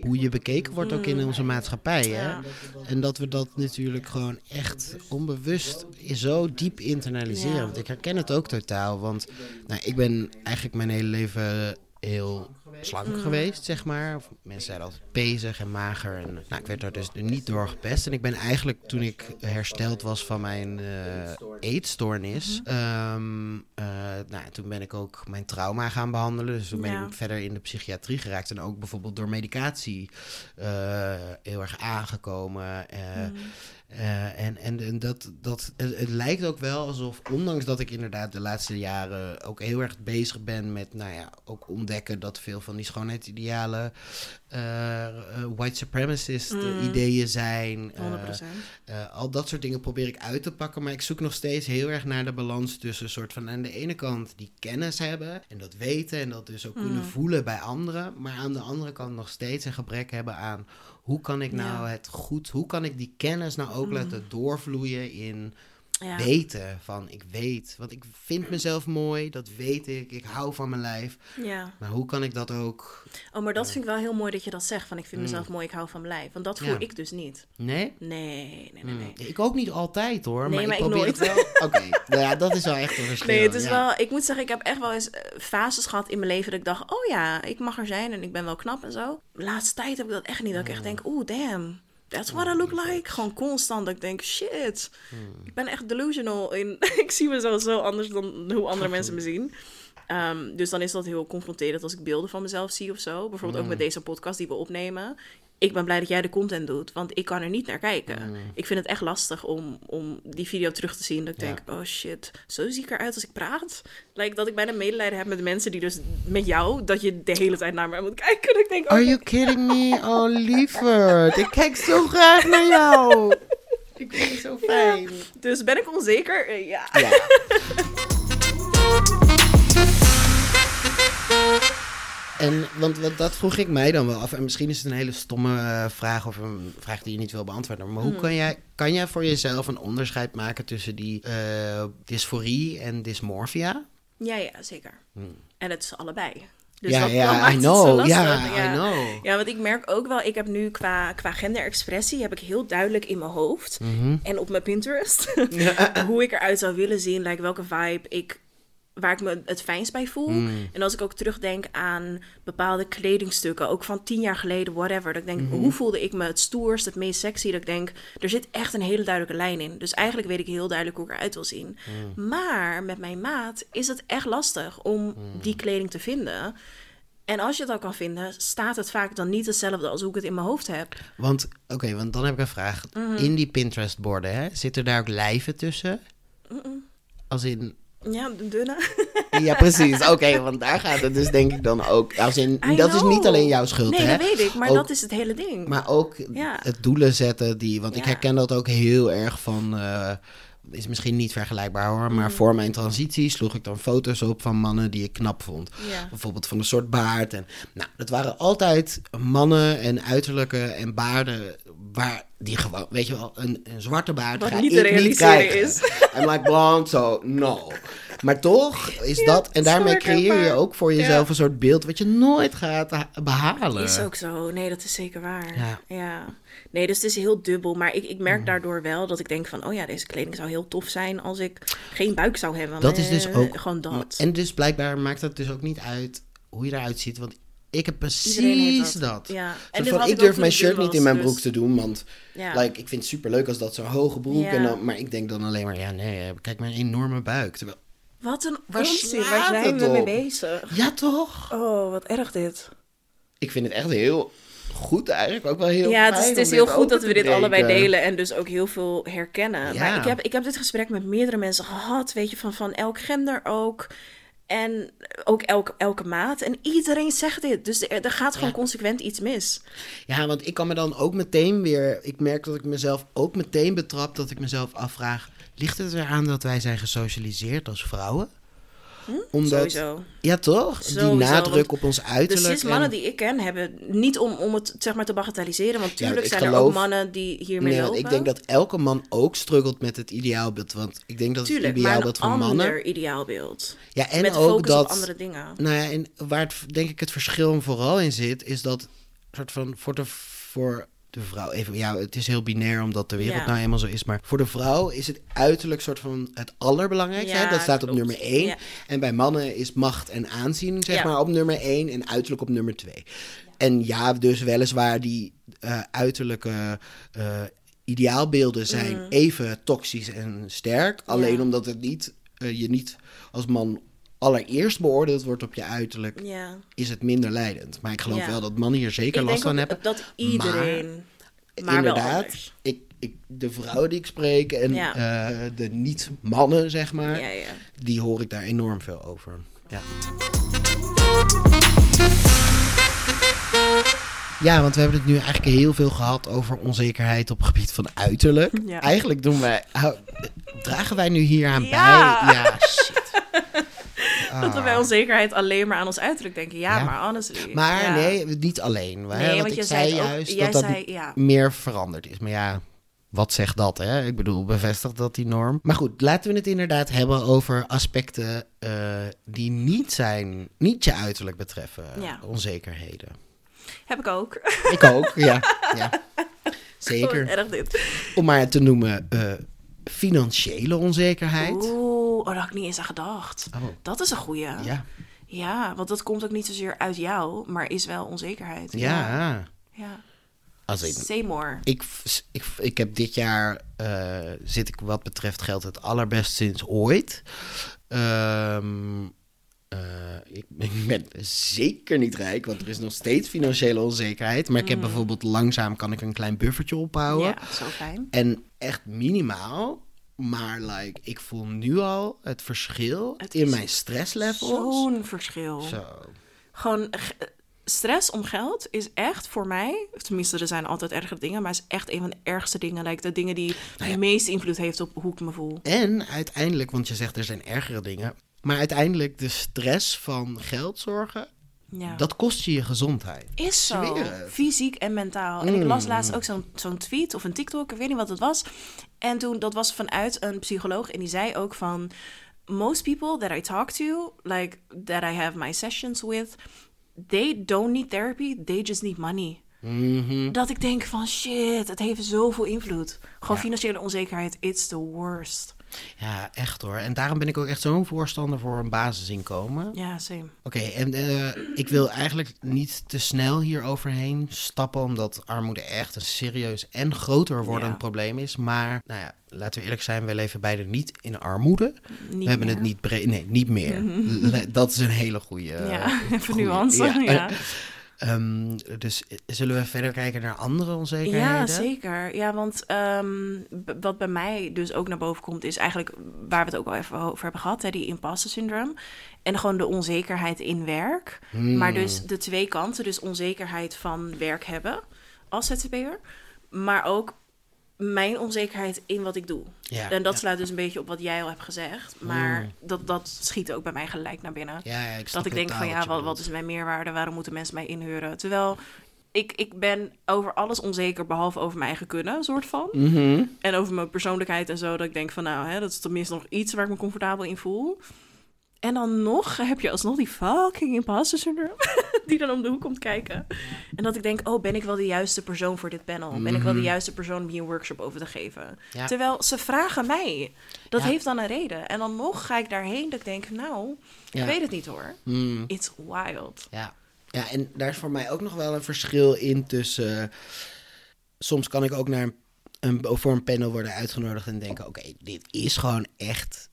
hoe je bekeken wordt ook in onze maatschappij. Hè? Ja. En dat we dat natuurlijk gewoon echt onbewust zo diep internaliseren. Ja. Want ik herken het ook totaal. Want nou, ik ben eigenlijk mijn hele leven heel slank Mm. geweest, zeg maar. Of mensen zeiden altijd bezig en mager. En, nou, ik werd daar dus niet door gepest. En ik ben eigenlijk, toen ik hersteld was van mijn eh eetstoornis... Mhm. ehm, eh, nou, toen ben ik ook mijn trauma gaan behandelen. Dus toen ben Ja. ik verder in de psychiatrie geraakt. En ook bijvoorbeeld door medicatie eh, heel erg aangekomen. Mm. eh, en en, en dat, dat, het, het lijkt ook wel alsof, ondanks dat ik inderdaad de laatste jaren ook heel erg bezig ben met, nou ja, ook ontdekken dat veel van die schoonheidsidealen eh, white supremacist eh, Mm. ideeën zijn. 100%. al dat soort dingen probeer ik uit te pakken. Maar ik zoek nog steeds heel erg naar de balans tussen een soort van aan de ene kant die kennis hebben en dat weten en dat dus ook kunnen Mhm. voelen bij anderen. Maar aan de andere kant nog steeds een gebrek hebben aan hoe kan ik nou Ja. het goed, hoe kan ik die kennis nou ook Mhm. laten doorvloeien in ja. weten van ik weet. Want ik vind mezelf mooi, dat weet ik. Ik hou van mijn lijf. ja. Maar hoe kan ik dat ook. Oh, maar dat vind ik wel heel mooi dat je dat zegt. Van ik vind Mm. mezelf mooi, ik hou van mijn lijf. Want dat voel Ja. ik dus niet. Nee? Nee, nee, nee, nee. Hmm. Ik ook niet altijd hoor. Nee, maar, maar ik ik probeer nooit. het wel. Oké, nou ja, dat is wel echt een verschil. Nee, het is ja. wel... Ik moet zeggen, ik heb echt wel eens eh, fases gehad in mijn leven dat ik dacht... Oh ja, ik mag er zijn en ik ben wel knap en zo. Laatste tijd heb ik dat echt niet. Dat ik echt denk, oeh, damn. That's what I look like. Gewoon constant. Dat ik denk, shit. Ik ben echt delusional in... ik zie mezelf zo anders dan hoe andere mensen me zien. Ehm, dus dan is dat heel confronterend als ik beelden van mezelf zie of zo. Bijvoorbeeld ook met deze podcast die we opnemen. Ik ben blij dat jij de content doet, want ik kan er niet naar kijken. Ik vind het echt lastig om, om die video terug te zien. Dat ik Ja. denk, oh shit, zo zie ik eruit als ik praat. Lijkt dat ik bijna medelijden heb met de mensen die dus met jou, dat je de hele tijd naar mij moet kijken. Ik denk, oh, Are you kidding me? Oh, lieverd. Ik kijk zo graag naar jou. Ik vind het zo fijn. dus ben ik onzeker? Eh, ja. Ja. En, want, want dat vroeg ik mij dan wel af. En misschien is het een hele stomme eh, vraag of een vraag die je niet wil beantwoorden. Maar hoe Hmm. kan jij, kan jij voor jezelf een onderscheid maken tussen die eh, dysforie en dysmorphia? Ja, ja, zeker. En het is allebei. Dus Hmm. ja, dat, ja, maakt I know. Ja, I know. Ja, want ik merk ook wel, ik heb nu qua, qua genderexpressie, heb ik heel duidelijk in mijn hoofd Mhm. en op mijn Pinterest, hoe ik eruit zou willen zien, like welke vibe ik, waar ik me het fijnst bij voel. Mm. En als ik ook terugdenk aan bepaalde kledingstukken, ook van tien jaar geleden, whatever, dat ik denk, Mhm. hoe voelde ik me het stoerst, het meest sexy, dat ik denk, er zit echt een hele duidelijke lijn in. Dus eigenlijk weet ik heel duidelijk hoe ik eruit wil zien. Mm. Maar met mijn maat is het echt lastig om die kleding te vinden. En als je het al kan vinden, staat het vaak dan niet hetzelfde als hoe ik het in mijn hoofd heb. Want, oké, want dan heb ik een vraag. In die Pinterest-borden, hè, zitten daar ook lijven tussen? Als in... Ja, de dunne. Ja, precies. Oké, want daar gaat het dus denk ik dan ook... Als in, dat is niet alleen jouw schuld, Nee, hè? dat weet ik, maar Ook- dat is het hele ding. Maar ook Ja. het doelen zetten, die, want ik herken dat ook heel erg van. eh, is misschien niet vergelijkbaar hoor, Mm. maar voor mijn transitie sloeg ik dan foto's op van mannen die ik knap vond. Ja. Bijvoorbeeld van een soort baard. En, nou, dat waren altijd mannen en uiterlijke en baarden waar die gewoon, weet je wel, een, een zwarte baard Wat ga niet te realiseren is. I'm like blond, so no. Maar toch is Ja, dat, en daarmee creëer je ook voor jezelf Ja. een soort beeld wat je nooit gaat ha- behalen. Is ook zo. Nee, dat is zeker waar. Ja. Ja. Nee, dus het is heel dubbel. Maar ik, ik merk daardoor wel dat ik denk van... oh ja, deze kleding zou heel tof zijn als ik geen buik zou hebben. Dat is dus Eh, ook. Gewoon dat. En dus blijkbaar maakt het dus ook niet uit hoe je eruit ziet. Want ik heb precies dat. dat. Ja. En van, had ik durf mijn shirt niet in mijn dus- broek te doen. Want Ja. like, ik vind het super leuk als dat zo'n hoge broek. Ja. En dan, maar ik denk dan alleen maar, ja nee, kijk mijn enorme buik. Terwijl, Wat een Waar onzin. Waar zijn we mee bezig? ja toch? Oh, wat erg dit. Ik vind het echt heel goed eigenlijk. Ook wel heel Ja, het is, het heel goed dat we dit allebei delen en dus ook heel veel herkennen. Ja. Maar ik heb, ik heb dit gesprek met meerdere mensen gehad, weet je, van, van elk gender ook. En ook elke, elke maat. En iedereen zegt dit. Dus er, er gaat gewoon Ja. consequent iets mis. Ja, want ik kan me dan ook meteen weer... Ik merk dat ik mezelf ook meteen betrap dat ik mezelf afvraag... Ligt het eraan dat wij zijn gesocialiseerd als vrouwen? Omdat, Sowieso. ja toch? Die nadruk op ons De uiterlijk. cis-mannen en- die ik ken hebben niet om, om het zeg maar te bagatelliseren. Want tuurlijk zijn er ook mannen die hiermee Nee, lopen. ik denk dat elke man ook struggelt met het ideaalbeeld. Want ik denk dat Tuurlijk, het ideaalbeeld van ander mannen... ideaalbeeld. Ja, en met ook focus dat... op andere dingen. Nou ja, en waar het, denk ik het verschil vooral in zit, is dat soort van voor de, voor de vrouw, even, ja, het is heel binair omdat de wereld Ja. nou eenmaal zo is, maar voor de vrouw is het uiterlijk soort van het allerbelangrijkste. Ja, hè? dat staat op nummer één. Ja. En bij mannen is macht en aanzien, zeg maar, op nummer één en uiterlijk op nummer twee. En ja, dus weliswaar die eh, uiterlijke eh, ideaalbeelden zijn Mm. even toxisch en sterk. Alleen omdat het niet, eh, je niet als man allereerst beoordeeld wordt op je uiterlijk, Ja. is het minder leidend. Maar ik geloof Ja. wel dat mannen hier zeker Ik last van hebben. dat iedereen... Maar, Inderdaad, ik, ik, de vrouwen die ik spreek en Ja. eh, de niet-mannen, zeg maar, Ja, ja. die hoor ik daar enorm veel over. Ja. Ja, want we hebben het nu eigenlijk heel veel gehad over onzekerheid op het gebied van uiterlijk. Eigenlijk doen wij, dragen wij nu hier aan bij. Ja, shit. Dat we bij onzekerheid alleen maar aan ons uiterlijk denken. Ja, Ah. Ja. maar honestly. Maar ja. nee, niet alleen. hè, Nee, want want ik zei ook- juist dat dat zei, ja. meer veranderd is. Maar ja, wat zegt dat, hè? Ik bedoel, bevestigt dat die norm? Maar goed, laten we het inderdaad hebben over aspecten eh, die niet zijn, niet je uiterlijk betreffen. Ja. Onzekerheden. Heb ik ook. Ik ook, ja. ja. Zeker. erg dit. Om maar te noemen, eh, financiële onzekerheid. Oeh, oh, daar had ik niet eens aan gedacht. Oh, Dat is een goeie. ja. Ja, want dat komt ook niet zozeer uit jou, maar is wel onzekerheid. Ja. ja. Als ik, Say more. ik, ik, ik heb dit jaar eh, zit ik wat betreft geld het allerbest sinds ooit. Ehm, eh, ik, ik ben zeker niet rijk, want er is nog steeds financiële onzekerheid. Maar ik heb bijvoorbeeld langzaam kan ik een klein buffertje ophouden. Ja, zo fijn. En echt minimaal. Maar like, ik voel nu al het verschil Het in mijn stresslevels. Zo'n verschil. Zo. Gewoon g- stress om geld is echt voor mij, tenminste er zijn altijd ergere dingen, maar is echt een van de ergste dingen. Like de dingen die Nou de meeste invloed heeft op hoe ik me voel. En uiteindelijk, want je zegt er zijn ergere dingen. Maar uiteindelijk de stress van geld zorgen, Ja. dat kost je je gezondheid. Is zo. Fysiek en mentaal. En ik las Mm. laatst ook zo'n zo'n tweet of een TikTok, ik weet niet wat het was. En toen, dat was vanuit een psycholoog. En die zei ook van... Most people that I talk to, like that I have my sessions with... They don't need therapy, they just need money. Mhm. Dat ik denk van shit, het heeft zoveel invloed. Gewoon Ja. financiële onzekerheid, it's the worst. Ja, echt hoor. En daarom ben ik ook echt zo'n voorstander voor een basisinkomen. Ja, same. Oké, en eh, ik wil eigenlijk niet te snel hier overheen stappen, omdat armoede echt een serieus en groter wordend Ja. probleem is. Maar, nou ja, laten we eerlijk zijn, we leven beide niet in armoede. Niet we hebben meer. het niet breed, nee, niet meer. Dat is een hele goede. Ja, even goeie- nuance. ja. Ja. Ehm, dus zullen we verder kijken naar andere onzekerheden? Ja, zeker. Ja, want ehm, wat bij mij dus ook naar boven komt, is eigenlijk waar we het ook al even over hebben gehad, hè, die imposter syndrome. En gewoon de onzekerheid in werk. Hmm. Maar dus de twee kanten, dus onzekerheid van werk hebben als ZZP'er, maar ook mijn onzekerheid in wat ik doe. Ja, en dat ja. sluit dus een beetje op wat jij al hebt gezegd, maar dat, dat schiet ook bij mij gelijk naar binnen. Ja, ik Dat ik denk van ja, wat, wat is mijn meerwaarde? Waarom moeten mensen mij inhuren? Terwijl ik, ik ben over alles onzeker, behalve over mijn eigen kunnen, soort van. Mhm. En over mijn persoonlijkheid en zo. Dat ik denk van nou, hè, dat is tenminste nog iets waar ik me comfortabel in voel. En dan nog heb je alsnog die fucking imposter syndrome. die dan om de hoek komt kijken. En dat ik denk, oh, ben ik wel de juiste persoon voor dit panel? Ben ik wel de juiste persoon om hier een workshop over te geven? Mhm. Ja. Terwijl ze vragen mij. Dat Ja. heeft dan een reden. En dan nog ga ik daarheen dat ik denk, nou, Ja. ik weet het niet hoor. Mm. It's wild. Ja. ja, en daar is voor mij ook nog wel een verschil in tussen... soms kan ik ook naar een, een, voor een panel worden uitgenodigd en denken... oké, dit is gewoon echt...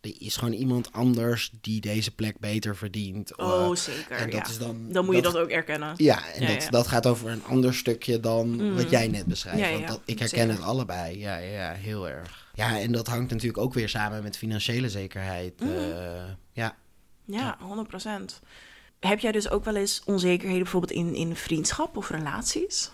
Er is gewoon iemand anders die deze plek beter verdient. Oh, Eh, zeker. en dat ja. is dan, dan moet je dat ook erkennen. Ja, en Ja, dat, ja. dat gaat over een ander stukje dan Mm. wat jij net beschrijft. Want dat, ik zeker. herken het allebei. Ja, ja, heel erg. Ja, en dat hangt natuurlijk ook weer samen met financiële zekerheid. Mm. eh, ja. Ja, 100%. Heb jij dus ook wel eens onzekerheden bijvoorbeeld in, in vriendschap of relaties?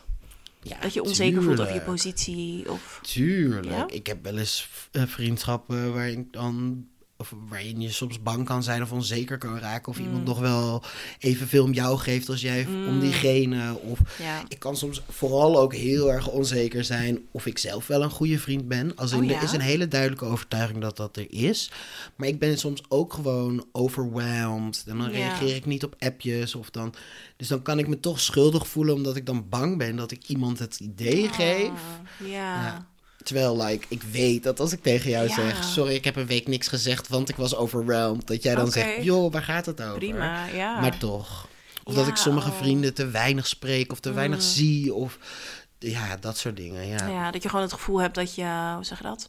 ja, Dat je onzeker voelt over je positie of... Tuurlijk. Ja? Ik heb wel eens eh, vriendschappen waar ik dan of waarin je soms bang kan zijn of onzeker kan raken. Of Mm. iemand nog wel evenveel om jou geeft als jij om diegene. Of Ja. ik kan soms vooral ook heel erg onzeker zijn of ik zelf wel een goede vriend ben. Als in, Oh, ja? er is een hele duidelijke overtuiging dat dat er is. Maar ik ben soms ook gewoon overwhelmed. En dan Ja. reageer ik niet op appjes. Of dan, dus dan kan ik me toch schuldig voelen omdat ik dan bang ben dat ik iemand het idee geef. Ah, ja. Terwijl, like, ik weet dat als ik tegen jou Ja. zeg... Sorry, ik heb een week niks gezegd, want ik was overwhelmed. Dat jij dan zegt, joh, waar gaat het over? Prima, ja. Maar toch. Of dat ik sommige oh. vrienden te weinig spreek of te weinig Mm. zie. Of ja, dat soort dingen, ja. Ja, dat je gewoon het gevoel hebt dat je, hoe zeg je dat?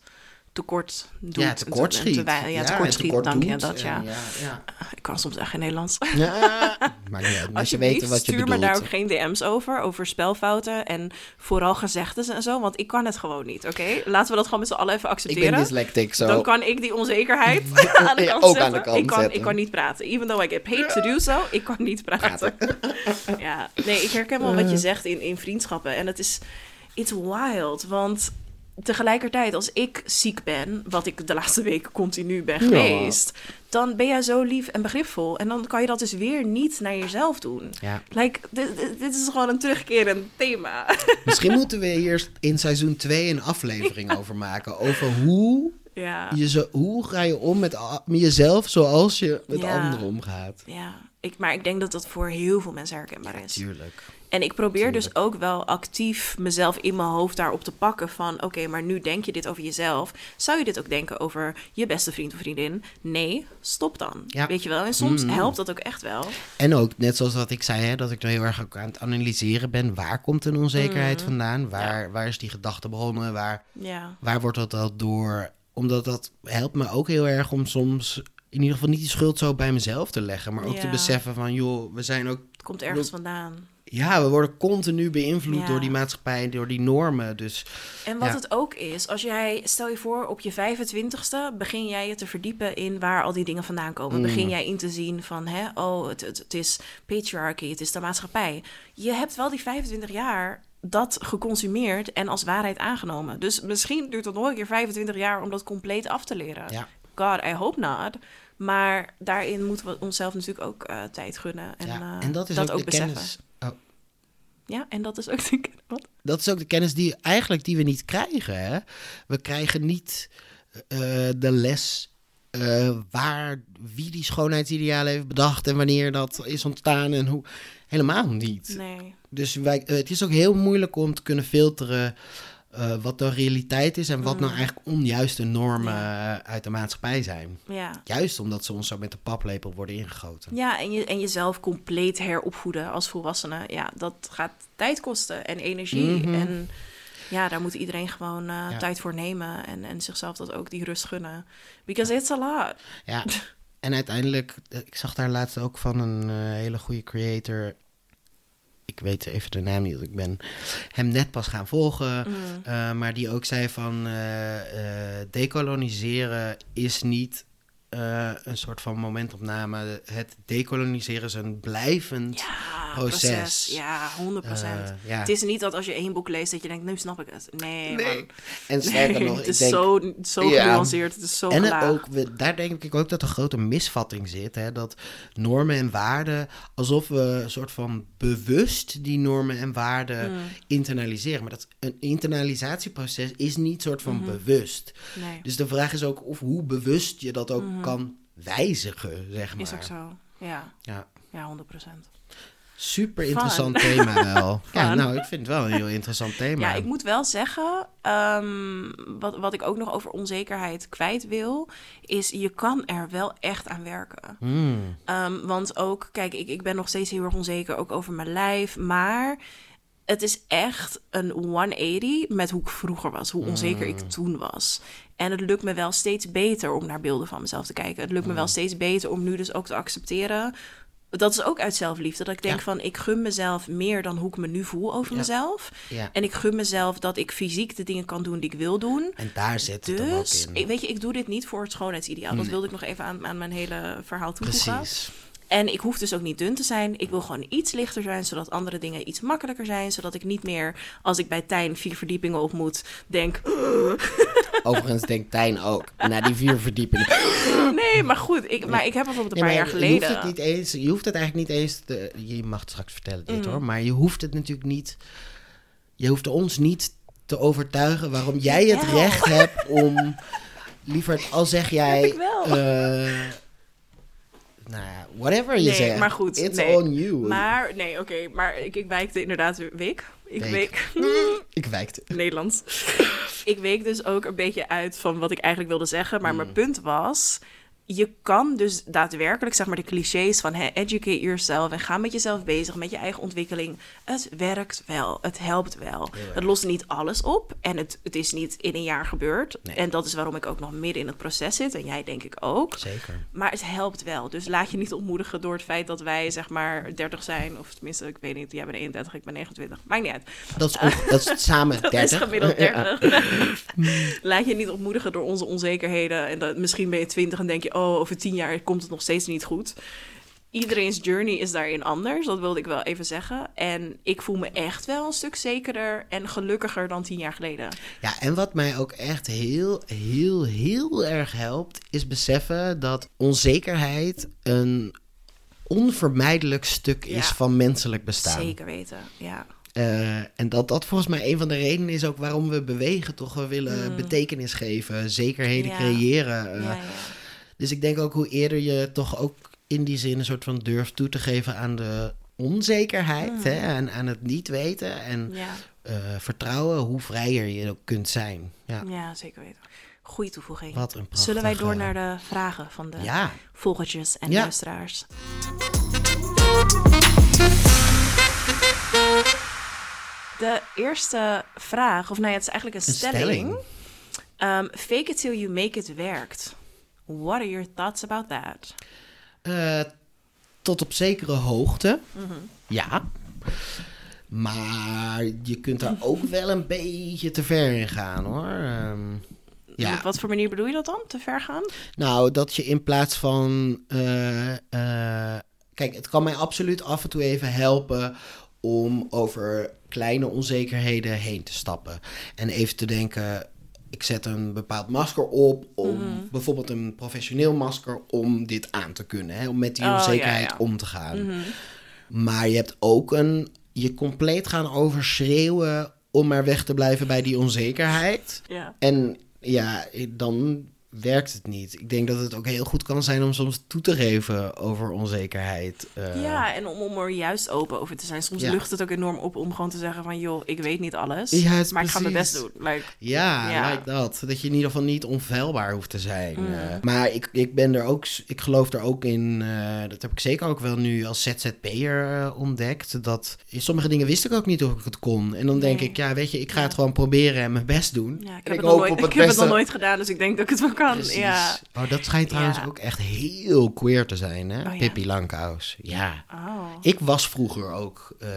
Tekort doet. Ja, tekort schiet. wei- ja, en tekort schiet, tekort dank je. Dat, ja. Ja, ja. Ik kan soms echt geen Nederlands. Ja, maar. Als je weten wat je stuur bedoelt. me daar ook geen DM's over, over spelfouten en vooral gezegdes en zo, want ik kan het gewoon niet, oké? Laten we dat gewoon met z'n allen even ik accepteren. ben dyslectic, zo. Dan kan ik die onzekerheid aan de Ja, kant ook zetten. aan de kant ik, kan, zetten. ik kan niet praten. Even though I get paid to do so, ik kan niet praten. ja, nee, ik herken wel Eh. wat je zegt in, in vriendschappen. En het is, it's wild, want tegelijkertijd als ik ziek ben, wat ik de laatste weken continu ben Ja. geweest, dan ben jij zo lief en begripvol. En dan kan je dat dus weer niet naar jezelf doen. Ja. Like, dit, dit- dit is gewoon een terugkerend thema. Misschien moeten we hier in seizoen 2 een aflevering over maken. Over hoe, je zo, hoe ga je om met, met jezelf zoals je met anderen omgaat. Ja, ik, maar ik denk dat dat voor heel veel mensen herkenbaar is. Tuurlijk. En ik probeer dus ook wel actief mezelf in mijn hoofd daarop te pakken van... oké, maar nu denk je dit over jezelf. Zou je dit ook denken over je beste vriend of vriendin? Nee, stop dan. Ja. Weet je wel? En soms Mm. helpt dat ook echt wel. En ook, net zoals wat ik zei, hè, dat ik er heel erg ook aan het analyseren ben. Waar komt een onzekerheid Mm. vandaan? Waar, waar is die gedachte begonnen? Waar, Ja, waar wordt dat al door? Omdat dat helpt me ook heel erg om soms in ieder geval niet die schuld zo bij mezelf te leggen. Maar ook te beseffen van, joh, we zijn ook... het komt ergens vandaan. Ja, we worden continu beïnvloed Ja. door die maatschappij, door die normen. Dus En wat Ja. het ook is, als jij, stel je voor, op je 25ste begin jij je te verdiepen in waar al die dingen vandaan komen. Mm. Begin jij in te zien van, hè, oh, het, het, het is patriarchy, het is de maatschappij. Je hebt wel die 25 jaar dat geconsumeerd en als waarheid aangenomen. Dus misschien duurt het nog een keer 25 jaar om dat compleet af te leren. ja, God, I hope not. Maar daarin moeten we onszelf natuurlijk ook eh, tijd gunnen. En, ja. eh, en dat is ook, beseffen. kennis. Ja, en dat is ook de wat? dat is ook de kennis die eigenlijk die we niet krijgen. Hè? We krijgen niet eh, de les eh, waar wie die schoonheidsidealen heeft bedacht en wanneer dat is ontstaan en hoe. Helemaal niet. Nee. Dus wij, eh, het is ook heel moeilijk om te kunnen filteren eh, wat de realiteit is en wat nou eigenlijk onjuiste normen eh, uit de maatschappij zijn. Ja. Juist omdat ze ons zo met de paplepel worden ingegoten. Ja, en, je, en jezelf compleet heropvoeden als volwassene. Ja, dat gaat tijd kosten en energie. Mhm. En ja, daar moet iedereen gewoon eh, Ja. tijd voor nemen. En, en zichzelf dat ook die rust gunnen. Because it's a lot. Ja, en uiteindelijk, ik zag daar laatst ook van een hele goede creator. Ik weet even de naam niet, ik ben hem net pas gaan volgen. Mm. eh, maar die ook zei van eh, eh, decoloniseren is niet eh, een soort van momentopname. Het decoloniseren is een blijvend Ja, proces. proces. Ja, 100%. eh, ja. Het is niet dat als je één boek leest dat je denkt, nu snap ik het. Nee, Nee. man. En sterker Nee, nog, het is denk... zo, zo Ja. genuanceerd, het is zo En gelaagd. ook, we, daar denk ik ook dat een grote misvatting zit. Hè? Dat normen en waarden, alsof we een soort van bewust die normen en waarden Mm. internaliseren. Maar dat een internalisatieproces is niet soort van Mhm. bewust. Nee, Dus de vraag is ook of hoe bewust je dat ook kan wijzigen, zeg maar. Is ook zo. Ja, Ja. ja 100%. Super Fun. interessant thema wel. ja, nou, ik vind het wel een heel interessant thema. Ja, ik moet wel zeggen, ehm, wat, wat ik ook nog over onzekerheid kwijt wil, is je kan er wel echt aan werken. Ehm, want ook, kijk, ik, ik ben nog steeds heel erg onzeker, ook over mijn lijf, maar het is echt een 180 met hoe ik vroeger was, hoe onzeker ik toen was. En het lukt me wel steeds beter om naar beelden van mezelf te kijken. Het lukt me wel steeds beter om nu dus ook te accepteren. Dat is ook uit zelfliefde. Dat ik denk Ja. van, ik gun mezelf meer dan hoe ik me nu voel over Ja. mezelf. ja. En ik gun mezelf dat ik fysiek de dingen kan doen die ik wil doen. En daar zit het dan ook Dus, in. ik, weet je, ik doe dit niet voor het schoonheidsideaal. Dat wilde ik nog even aan, aan mijn hele verhaal toevoegen. Precies. En ik hoef dus ook niet dun te zijn. Ik wil gewoon iets lichter zijn, zodat andere dingen iets makkelijker zijn. Zodat ik niet meer, als ik bij Tijn vier verdiepingen op moet, denk... Overigens denkt Tijn ook, na die vier verdiepingen. Nee, maar goed. Ik, maar ik heb bijvoorbeeld een Nee, paar jaar Je hoeft, geleden... het niet eens, je hoeft het eigenlijk niet eens te... Je mag het straks vertellen Mm. dit hoor. Maar je hoeft het natuurlijk niet... Je hoeft ons niet te overtuigen waarom jij het recht hebt om... Lieverd, al zeg jij... Heb ik wel. eh, nou ja, whatever je Nee, zegt. maar goed, It's nee. on you. Maar, nee, oké. maar ik, ik wijkte inderdaad... Week? Ik Week. week... Ik wijkte. Nederlands. ik week dus ook een beetje uit van wat ik eigenlijk wilde zeggen. Maar Mm. mijn punt was... Je kan dus daadwerkelijk, zeg maar, de clichés van educate yourself en ga met jezelf bezig, met je eigen ontwikkeling. Het werkt wel, het helpt wel. Het lost niet alles op en het, het is niet in een jaar gebeurd. Nee. En dat is waarom ik ook nog midden in het proces zit en jij denk ik ook. Zeker. Maar het helpt wel. Dus laat je niet ontmoedigen door het feit dat wij zeg maar 30 zijn. Of tenminste, ik weet niet. Jij bent 31, ik ben 29. Maakt niet uit. Dat is, dat is samen Dat 30. is gemiddeld Ja. 30. laat je niet ontmoedigen door onze onzekerheden. En dat, misschien ben je 20 en denk je... oh, over 10 jaar komt het nog steeds niet goed. Iedereen's journey is daarin anders. Dat wilde ik wel even zeggen. En ik voel me echt wel een stuk zekerder en gelukkiger dan 10 jaar geleden. Ja, en wat mij ook echt heel, heel, heel erg helpt, is beseffen dat onzekerheid een onvermijdelijk stuk is Ja. van menselijk bestaan. Zeker weten, ja. Eh, en dat dat volgens mij een van de redenen is ook waarom we bewegen. Toch, we willen betekenis geven, zekerheden Ja. creëren. eh. ja, ja. Dus ik denk ook hoe eerder je toch ook in die zin een soort van durft toe te geven aan de onzekerheid hè, en aan het niet weten en Ja. eh, vertrouwen, hoe vrijer je ook kunt zijn. Ja, ja, zeker weten. Goeie toevoeging. wat een prachtige... Zullen wij door naar de vragen van de Ja, volgertjes en Ja. luisteraars? De eerste vraag, of nou ja, het is eigenlijk een Een stelling. stelling. Ehm, fake it till you make it werkt. What are your thoughts about that? eh, tot op zekere hoogte, Mhm. ja. Maar je kunt daar ook wel een beetje te ver in gaan hoor. Ehm, ja. Op wat voor manier bedoel je dat dan? Te ver gaan? Nou, dat je in plaats van. eh, eh, kijk, het kan mij absoluut af en toe even helpen om over kleine onzekerheden heen te stappen. En even te denken. Ik zet een bepaald masker op, om Mhm. bijvoorbeeld een professioneel masker, om dit aan te kunnen. Hè, om met die Oh, onzekerheid ja. om te gaan. Mhm. Maar je hebt ook een. Je compleet gaan overschreeuwen om maar weg te blijven bij die onzekerheid. Ja. En ja, dan werkt het niet. Ik denk dat het ook heel goed kan zijn om soms toe te geven over onzekerheid. Eh, ja, en om, om er juist open over te zijn. Soms Ja. lucht het ook enorm op om gewoon te zeggen van... joh, ik weet niet alles, Juist, maar ik ga mijn best doen. Like, Ja, Ja. like dat. Dat je in ieder geval niet onfeilbaar hoeft te zijn. Mm. eh. maar ik, ik ben er ook, ik geloof er ook in, eh, dat heb ik zeker ook wel nu als ZZP'er ontdekt. Dat sommige dingen wist ik ook niet of ik het kon. En dan denk Nee. ik, ja, weet je, ik ga Ja. het gewoon proberen en mijn best doen. ja, ik en heb, het, nog nooit, ik heb het nog nooit gedaan, dus ik denk dat ik het wel kan. Precies. Ja. Oh, dat schijnt trouwens Ja. ook echt heel queer te zijn, hè? Oh, ja. Pippi Langkous. Ja. Oh. Ik was vroeger ook eh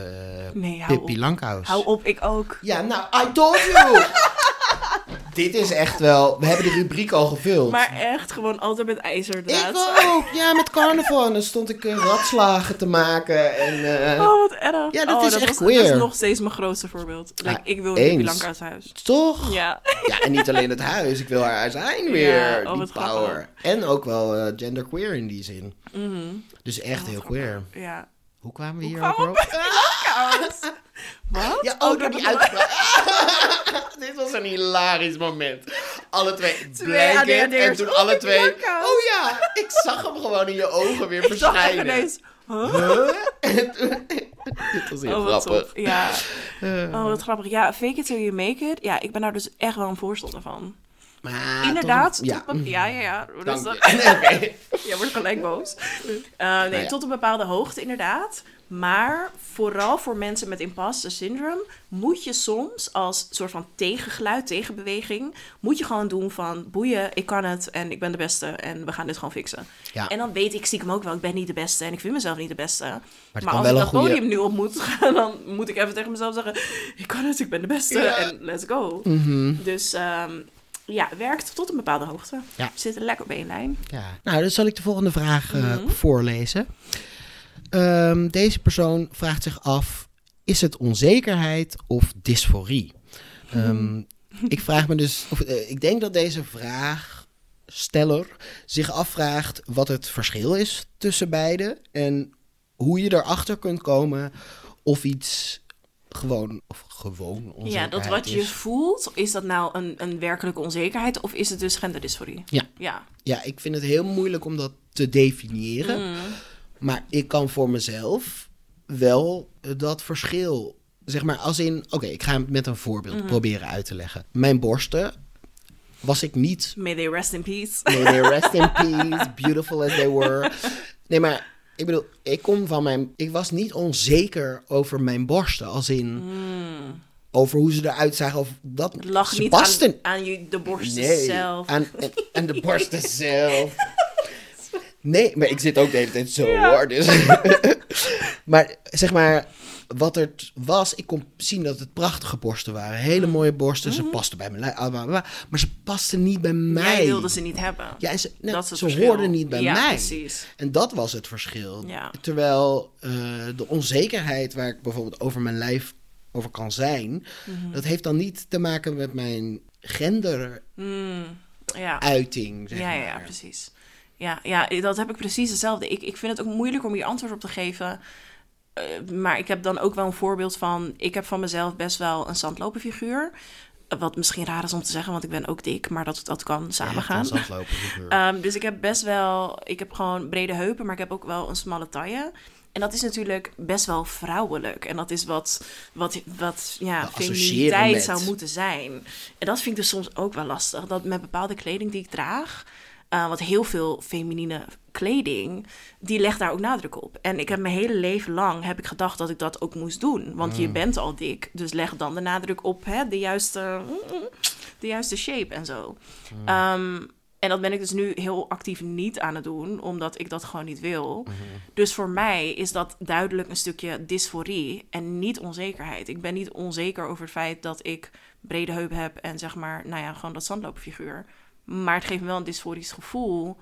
Nee, hou Pippi op. Langkous. Hou op, ik ook. Ja, nou, I told you! Dit is echt wel... We hebben de rubriek al gevuld. Maar echt gewoon altijd met ik ijzerdraad. ook! Ja, met carnaval. En dan stond ik eh, ratslagen te maken. En, eh, Oh, wat erg. Ja, dat oh, is echt was, queer. Dat is nog steeds mijn grootste voorbeeld. Like, ik wil eens. Langkous huis. Toch? Ja. Ja, en niet alleen het huis. Ik wil haar zijn weer. Ja, oh, die power. grappig. En ook wel eh, genderqueer in die zin. Mhm. Dus echt Oh, heel queer. Ja. Hoe kwamen we hier ook op? Wat? Ja, Oh, ook door die uitspraak. Dit was een hilarisch moment. Alle twee blanket en toen alle twee... Oh ja, ik zag hem gewoon in je ogen weer verschijnen. ineens... Huh? Dit was heel Oh, grappig. Ja. Eh, Oh, wat grappig. Ja, fake it till you make it. Ja, ik ben daar dus echt wel een voorstander van. Maar Inderdaad. ja. tot ja, ja, ja. Dus dat- je. Wordt gelijk boos. Eh, nee, ja. tot een bepaalde hoogte inderdaad. Maar vooral voor mensen met imposter syndrome moet je soms als soort van tegengeluid, tegenbeweging, moet je gewoon doen van boeien, ik kan het en ik ben de beste en we gaan dit gewoon fixen. Ja. En dan weet ik stiekem ook wel, ik ben niet de beste en ik vind mezelf niet de beste. Maar, als wel ik dat podium nu op moet gaan, dan moet ik even tegen mezelf zeggen, ik kan het, ik ben de beste Ja. en let's go. Mhm. Dus ehm, ja, werkt tot een bepaalde hoogte. Ja. We zitten lekker op één lijn. Ja. Nou, dan zal ik de volgende vraag eh, Mhm. voorlezen. Ehm, deze persoon vraagt zich af: is het onzekerheid of dysforie? Ehm, ik vraag me dus, of, eh, ik denk dat deze vraagsteller zich afvraagt wat het verschil is tussen beide en hoe je erachter kunt komen of iets gewoon, of gewoon Ja, dat wat je is. voelt, is dat nou een, een werkelijke onzekerheid of is het dus genderdysforie? Ja. Ja. Ja, ik vind het heel moeilijk om dat te definiëren. Mm. Maar ik kan voor mezelf wel dat verschil. Zeg maar, als in. Oké, ik ga het met een voorbeeld Mhm. proberen uit te leggen. Mijn borsten was ik niet. May they rest in peace. May they rest in peace, beautiful as they were. Nee, maar ik bedoel, ik kom van mijn. Ik was niet onzeker over mijn borsten. Als in. Over hoe ze eruit zagen. Of dat. Ze niet aan, pasten. aan je, de borsten Nee, zelf. Aan, en, en de borsten zelf. Nee, maar ik zit ook de hele tijd zo Ja. hoor. Dus. maar zeg maar, wat er was, ik kon zien dat het prachtige borsten waren. Hele mooie borsten, ze pasten bij mijn lijf. ah. Maar ze pasten niet bij mij. Jij wilde ze niet hebben. Ja, en ze, dat ze hoorden niet bij ja, mij. precies. En dat was het verschil. Ja. Terwijl eh, de onzekerheid waar ik bijvoorbeeld over mijn lijf over kan zijn, Mhm. dat heeft dan niet te maken met mijn genderuiting. Mm, ja. Zeg ja, ja, ja, maar. precies. Ja, ja, dat heb ik precies hetzelfde. Ik, ik vind het ook moeilijk om hier antwoord op te geven. Eh, maar ik heb dan ook wel een voorbeeld van... Ik heb van mezelf best wel een zandloperfiguur. Eh, Wat misschien raar is om te zeggen, want ik ben ook dik. Maar dat, dat kan samengaan. Ja. Ehm, dus ik heb best wel... Ik heb gewoon brede heupen, maar ik heb ook wel een smalle taille. En dat is natuurlijk best wel vrouwelijk. En dat is wat, wat, wat ja, associëren feminiteit zou moeten zijn. En dat vind ik dus soms ook wel lastig. Dat met bepaalde kleding die ik draag... eh, wat heel veel feminine kleding, die legt daar ook nadruk op. En ik heb mijn hele leven lang heb ik gedacht dat ik dat ook moest doen. Want Mm. je bent al dik, dus leg dan de nadruk op hè, de, juiste, de juiste shape en zo. Mm. Ehm, en dat ben ik dus nu heel actief niet aan het doen, omdat ik dat gewoon niet wil. Mhm. Dus voor mij is dat duidelijk een stukje dysforie en niet onzekerheid. Ik ben niet onzeker over het feit dat ik brede heup heb en zeg maar, nou ja, gewoon dat zandloperfiguur. Maar het geeft me wel een dysforisch gevoel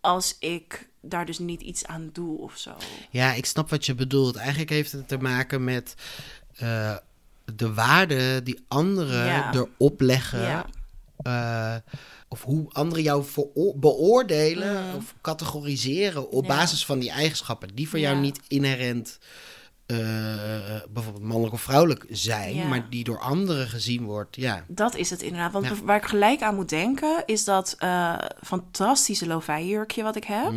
als ik daar dus niet iets aan doe of zo. Ja, ik snap wat je bedoelt. Eigenlijk heeft het te maken met eh, de waarde die anderen Ja. erop leggen. Ja. eh, of hoe anderen jou beoordelen Mhm. of categoriseren op Ja. basis van die eigenschappen. Die voor jou niet inherent eh, bijvoorbeeld mannelijk of vrouwelijk zijn, Ja. maar die door anderen gezien wordt. Ja, Dat is het inderdaad. Want Ja. waar ik gelijk aan moet denken, is dat eh, fantastische lo-fi jurkje wat ik heb.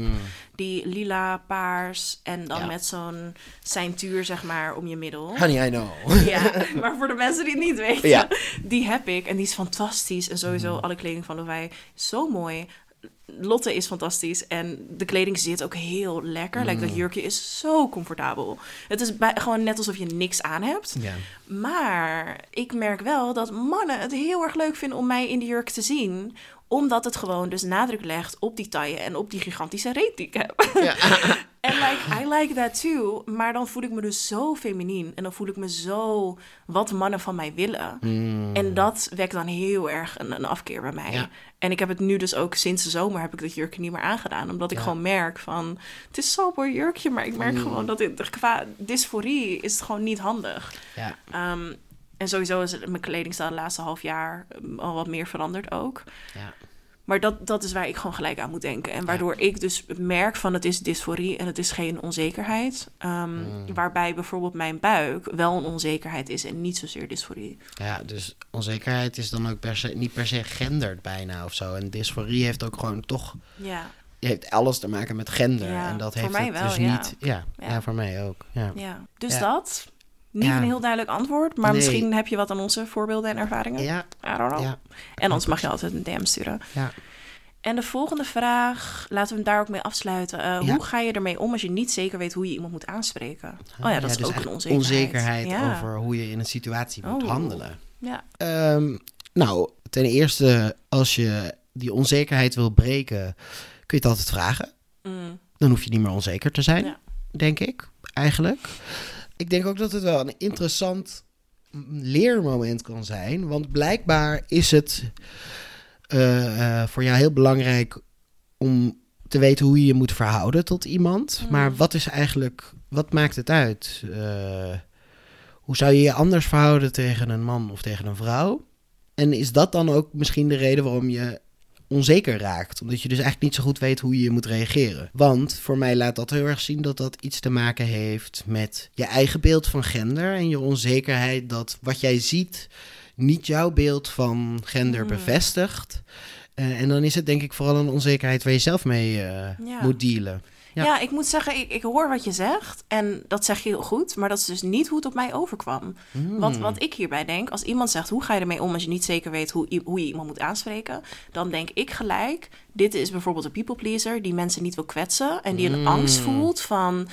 Die lila, paars en dan Mm. Ja. met zo'n ceintuur, zeg maar, om je middel. honey, I know. Ja, maar voor de mensen die het niet weten, die heb ik. En die is fantastisch. En sowieso alle kleding van is zo mooi. Lotte is fantastisch. En de kleding zit ook heel lekker. Like, dat jurkje is zo comfortabel. Het is bij, gewoon net alsof je niks aan hebt. Maar ik merk wel dat mannen het heel erg leuk vinden om mij in die jurk te zien. Omdat het gewoon dus nadruk legt op die taille en op die gigantische reet die ik heb. Ja. En like, I like that too. Maar dan voel ik me dus zo feminien. En dan voel ik me zo wat mannen van mij willen. Mm. En dat wekt dan heel erg een, een afkeer bij mij. Ja. En ik heb het nu dus ook sinds de zomer heb ik dat jurkje niet meer aangedaan. Omdat ik Ja. gewoon merk van... Het is zo'n mooi jurkje, maar ik merk Mm. gewoon dat het, qua dysforie is het gewoon niet handig. Ja. Ehm, en sowieso is het- mijn kledingstijl de laatste half jaar um, al wat meer veranderd ook. Ja. Maar dat, dat is waar ik gewoon gelijk aan moet denken. En waardoor ik dus merk van het is dysforie en het is geen onzekerheid. Ehm, Mm. Waarbij bijvoorbeeld mijn buik wel een onzekerheid is en niet zozeer dysforie. Ja, dus onzekerheid is dan ook per se, niet per se genderd bijna of zo. En dysforie heeft ook gewoon toch Ja, heeft alles te maken met gender. Ja, en dat voor heeft mij het wel, dus niet. Ja, ja. Voor mij ook. Ja. ja. Dus dat. Niet Ja. een heel duidelijk antwoord, maar Nee. misschien heb je wat aan onze voorbeelden en ervaringen. Ja, I don't know. ja, En anders mag je altijd een DM sturen. ja. En de volgende vraag, laten we hem daar ook mee afsluiten. Eh. Hoe ga je ermee om als je niet zeker weet hoe je iemand moet aanspreken? Oh ja, dat is dus ook een onzekerheid. onzekerheid over hoe je in een situatie moet Oh. handelen. Ja. Ehm, nou, ten eerste, als je die onzekerheid wil breken, kun je het altijd vragen. Mm. Dan hoef je niet meer onzeker te zijn, denk ik, eigenlijk. Ik denk ook dat het wel een interessant leermoment kan zijn. Want blijkbaar is het eh, eh, voor jou heel belangrijk om te weten hoe je je moet verhouden tot iemand. Mm. Maar wat is eigenlijk, wat maakt het uit? Eh, hoe zou je je anders verhouden tegen een man of tegen een vrouw? En is dat dan ook misschien de reden waarom je onzeker raakt? Omdat je dus eigenlijk niet zo goed weet hoe je moet reageren. Want voor mij laat dat heel erg zien dat dat iets te maken heeft met je eigen beeld van gender en je onzekerheid dat wat jij ziet niet jouw beeld van gender Mm. bevestigt. Eh, en dan is het denk ik vooral een onzekerheid waar je zelf mee eh, Ja. moet dealen. Ja. Ja. ik moet zeggen, ik, ik hoor wat je zegt. En dat zeg je heel goed. Maar dat is dus niet hoe het op mij overkwam. Hmm. Wat, wat ik hierbij denk, als iemand zegt hoe ga je ermee om als je niet zeker weet hoe, hoe je iemand moet aanspreken, dan denk ik gelijk, dit is bijvoorbeeld een people pleaser die mensen niet wil kwetsen en die een Mm. angst voelt van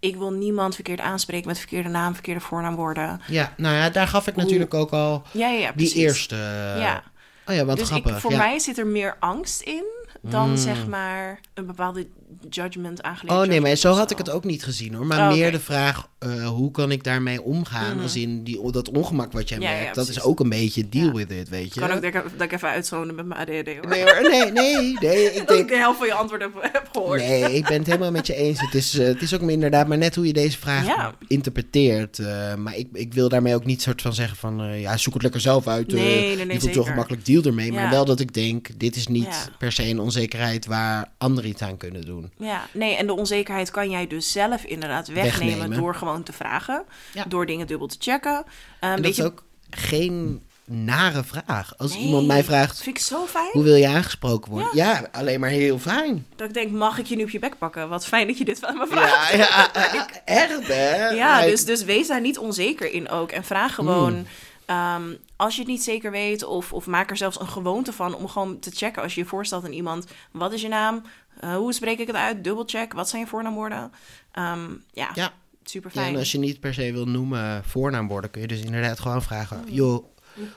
ik wil niemand verkeerd aanspreken met verkeerde naam, verkeerde voornaamwoorden. Ja, nou ja, daar gaf ik natuurlijk ook al Ja, ja, ja die eerste. Ja. Oh ja, wat dus grappig. ik, voor mij zit er meer angst in dan Mm. zeg maar een bepaalde judgment aangeleerd. Oh nee, maar zo had ik het ook niet gezien hoor. Maar Oh, meer de vraag, eh, hoe kan ik daarmee omgaan? Mhm. Als in die, dat ongemak wat jij Ja, ja, merkt, dat is ook een beetje deal Ja. with it, weet je? kan ook dat ik, dat ik even uitzonen met mijn ADD hoor. Nee hoor, nee, nee, nee. Ik dat ik denk, de helft van je antwoord heb, heb gehoord. nee, ik ben het helemaal met je eens. Het is, eh, het is ook inderdaad maar net hoe je deze vraag interpreteert. eh, maar ik, ik wil daarmee ook niet soort van zeggen van, ja, zoek het lekker zelf uit. Nee, nee, nee, je voelt zo gemakkelijk deal ermee. Maar wel dat ik denk, dit is niet per se een onzekerheid waar anderen iets aan kunnen doen. Ja, nee, en de onzekerheid kan jij dus zelf inderdaad wegnemen, Wegnemen. door gewoon te vragen. Ja. Door dingen dubbel te checken. Uh, En dat weet is je, ook geen nare vraag. Als Nee, iemand mij vraagt, vind ik zo fijn. hoe wil je aangesproken worden? Ja, alleen maar heel fijn. Dat ik denk, mag ik je nu op je bek pakken? Wat fijn dat je dit van me vraagt. Ja, ja, echt hè? Ja, dus, dus wees daar niet onzeker in ook. En vraag gewoon, ehm, als je het niet zeker weet... Of, of maak er zelfs een gewoonte van om gewoon te checken... als je je voorstelt aan iemand, wat is je naam? Uh, hoe spreek ik het uit? Dubbelcheck, wat zijn je voornaamwoorden? Ehm, ja, Ja. super Ja, fijn. en als je niet per se wil noemen voornaamwoorden, kun je dus inderdaad gewoon vragen: joh,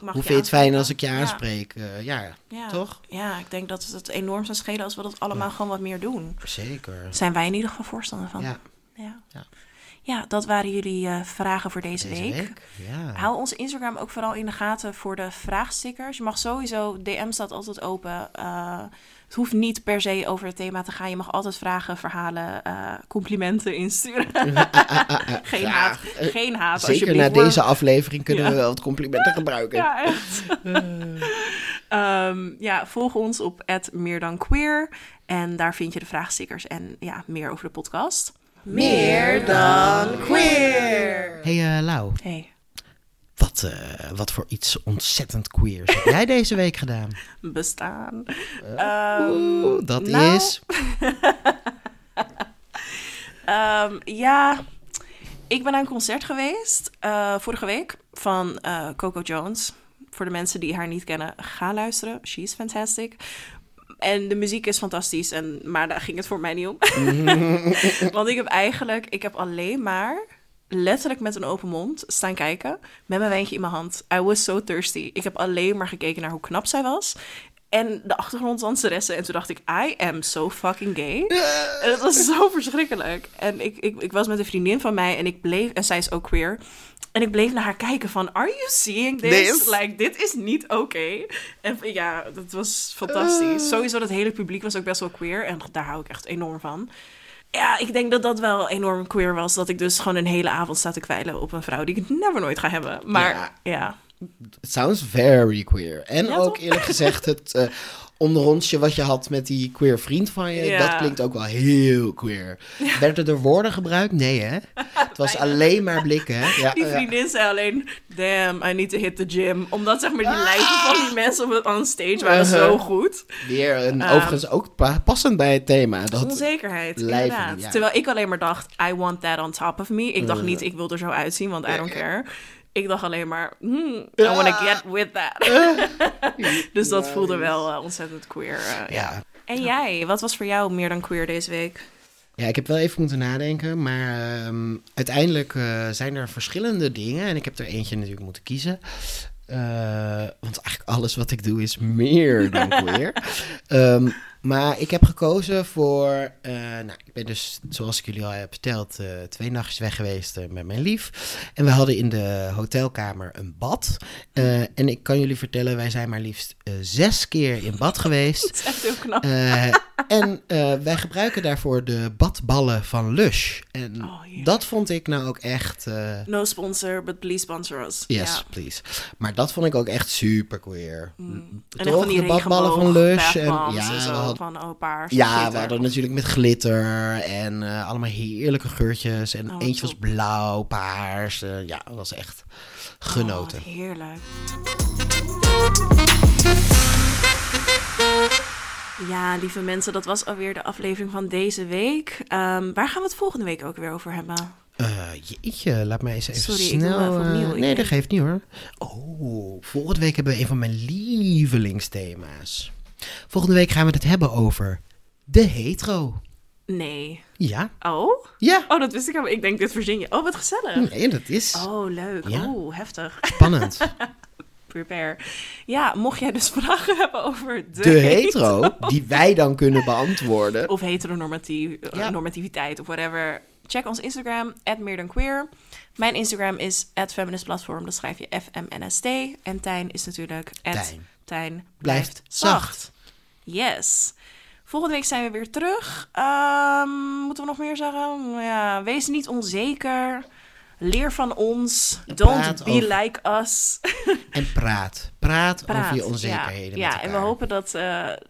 Mag hoe vind je het fijn als ik je aanspreek? Eh, ja, Ja. toch? Ja, ik denk dat het enorm zou schelen als we dat allemaal gewoon wat meer doen. Zeker. Zijn wij in ieder geval voorstander van. Ja, ja. Ja. Ja, dat waren jullie eh, vragen voor deze, deze week. week. Ja. Hou onze Instagram ook vooral in de gaten voor de vraagstickers. Je mag sowieso, DM staat altijd open. Eh, het hoeft niet per se over het thema te gaan. Je mag altijd vragen, verhalen, eh, complimenten insturen. geen haat, geen haat. Zeker na deze aflevering kunnen Ja. we wel wat complimenten gebruiken. Ja, echt. Ehm, ja, volg ons op meer dan queer. En daar vind je de vraagstickers en ja, meer over de podcast. Meer dan queer. Hey uh, Lau, Hey, wat, uh, wat voor iets ontzettend queers heb jij deze week gedaan? bestaan. Oeh, Um, dat nou, is... um, ja, ik ben naar een concert geweest uh, vorige week van uh, Coco Jones. Voor de mensen die haar niet kennen, ga luisteren. She's fantastic. En de muziek is fantastisch, en, maar daar ging het voor mij niet om. Want ik heb eigenlijk, ik heb alleen maar letterlijk met een open mond staan kijken. Met mijn wijntje in mijn hand. I was so thirsty. Ik heb alleen maar gekeken naar hoe knap zij was. En de achtergronddanseressen. En toen dacht ik, I am so fucking gay. En het was zo verschrikkelijk. En ik, ik, ik was met een vriendin van mij en ik bleef... En zij is ook queer. En ik bleef naar haar kijken van, are you seeing this? This? Like, dit is niet oké. Okay. En ja, dat was fantastisch. Sowieso, dat hele publiek was ook best wel queer. En daar hou ik echt enorm van. Ja, ik denk dat dat wel enorm queer was. Dat ik dus gewoon een hele avond sta te kwijlen op een vrouw die ik never nooit ga hebben. Maar ja. ja. It sounds very queer. En Ja, ook toch? eerlijk gezegd, het uh, onderrondje wat je had met die queer vriend van je, Ja. dat klinkt ook wel heel queer. Werden er woorden gebruikt? Nee, hè? Het was alleen maar blikken, hè? Ja, Die ja. vriendin zei alleen, damn, I need to hit the gym. Omdat zeg maar die Ah. van die mensen op het on stage waren Uh-huh. zo goed. Weer een, Ehm, overigens ook pa- passend bij het thema. Dat, Onzekerheid, inderdaad. ja. Terwijl ik alleen maar dacht, I want that on top of me. Ik dacht Uh. niet, ik wil er zo uitzien, want I don't care. Ik dacht alleen maar, hmm, I want to get with that. dus dat voelde wel uh, ontzettend queer. Uh, ja. En jij, wat was voor jou meer dan queer deze week? Ja, ik heb wel even moeten nadenken, maar ehm, uiteindelijk uh, zijn er verschillende dingen. En ik heb er eentje natuurlijk moeten kiezen. Want eigenlijk alles wat ik doe is meer dan queer. um, Maar ik heb gekozen voor. eh, nou, ik ben dus, zoals ik jullie al heb verteld, eh, twee nachtjes weg geweest eh, met mijn lief. En we hadden in de hotelkamer een bad. En ik kan jullie vertellen, wij zijn maar liefst zes keer in bad geweest. Dat is echt heel knap. En eh, wij gebruiken daarvoor de badballen van Lush. En Oh, dat vond ik nou ook echt. eh, No sponsor, but please sponsor us. Yes, please. Maar dat vond ik ook echt super queer. En Toch, de badballen van Lush. En, ja, en hadden, van oh, paars. ja, glitter. we hadden natuurlijk met glitter en eh, allemaal heerlijke geurtjes. En Oh, eentje was blauw, paars. ja, dat was echt genoten. Oh, wat heerlijk. Ja, lieve mensen, dat was alweer de aflevering van deze week. Ehm, waar gaan we het volgende week ook weer over hebben? Eh, jeetje, laat mij eens even Sorry, ik snel... even eh, opnieuw. Ik nee, dat geeft niet hoor. Oh, volgende week hebben we een van mijn lievelingsthema's. Volgende week gaan we het hebben over de hetero. Nee. Ja, Oh? ja. Oh, dat wist ik helemaal. Ik denk, dit verzin je. Oh, wat gezellig. Nee, dat is Oh, leuk. Ja. Oeh, heftig. spannend. Prepare. Ja, mocht jij dus vragen hebben over de, De hetero, die wij dan kunnen beantwoorden. of heteronormatief, eh, Ja. normativiteit of whatever. Check ons Instagram, @meerdanqueer. Mijn Instagram is @feministplatform, dat schrijf je F-M-N-S-T. En Tijn is natuurlijk Tijn. Tijn Blijft zacht. Yes. Volgende week zijn we weer terug. Ehm, moeten we nog meer zeggen? Ja, wees niet onzeker. Leer van ons. Don't Praat be over- like us. En praat. Praat, Praat, over je onzekerheden Ja, ja en we hopen dat uh,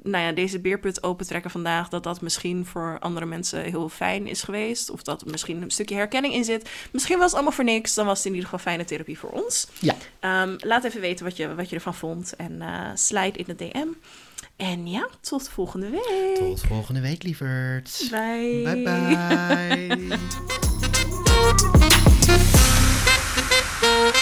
nou ja, deze beerput opentrekken vandaag... dat dat misschien voor andere mensen heel fijn is geweest. Of dat er misschien een stukje herkenning in zit. Misschien was het allemaal voor niks. Dan was het in ieder geval fijne therapie voor ons. Ja. Um, laat even weten wat je, wat je ervan vond. En uh, slide in de DM. En ja, tot volgende week. Tot volgende week, lieverds. Bye. Bye bye. Thank you.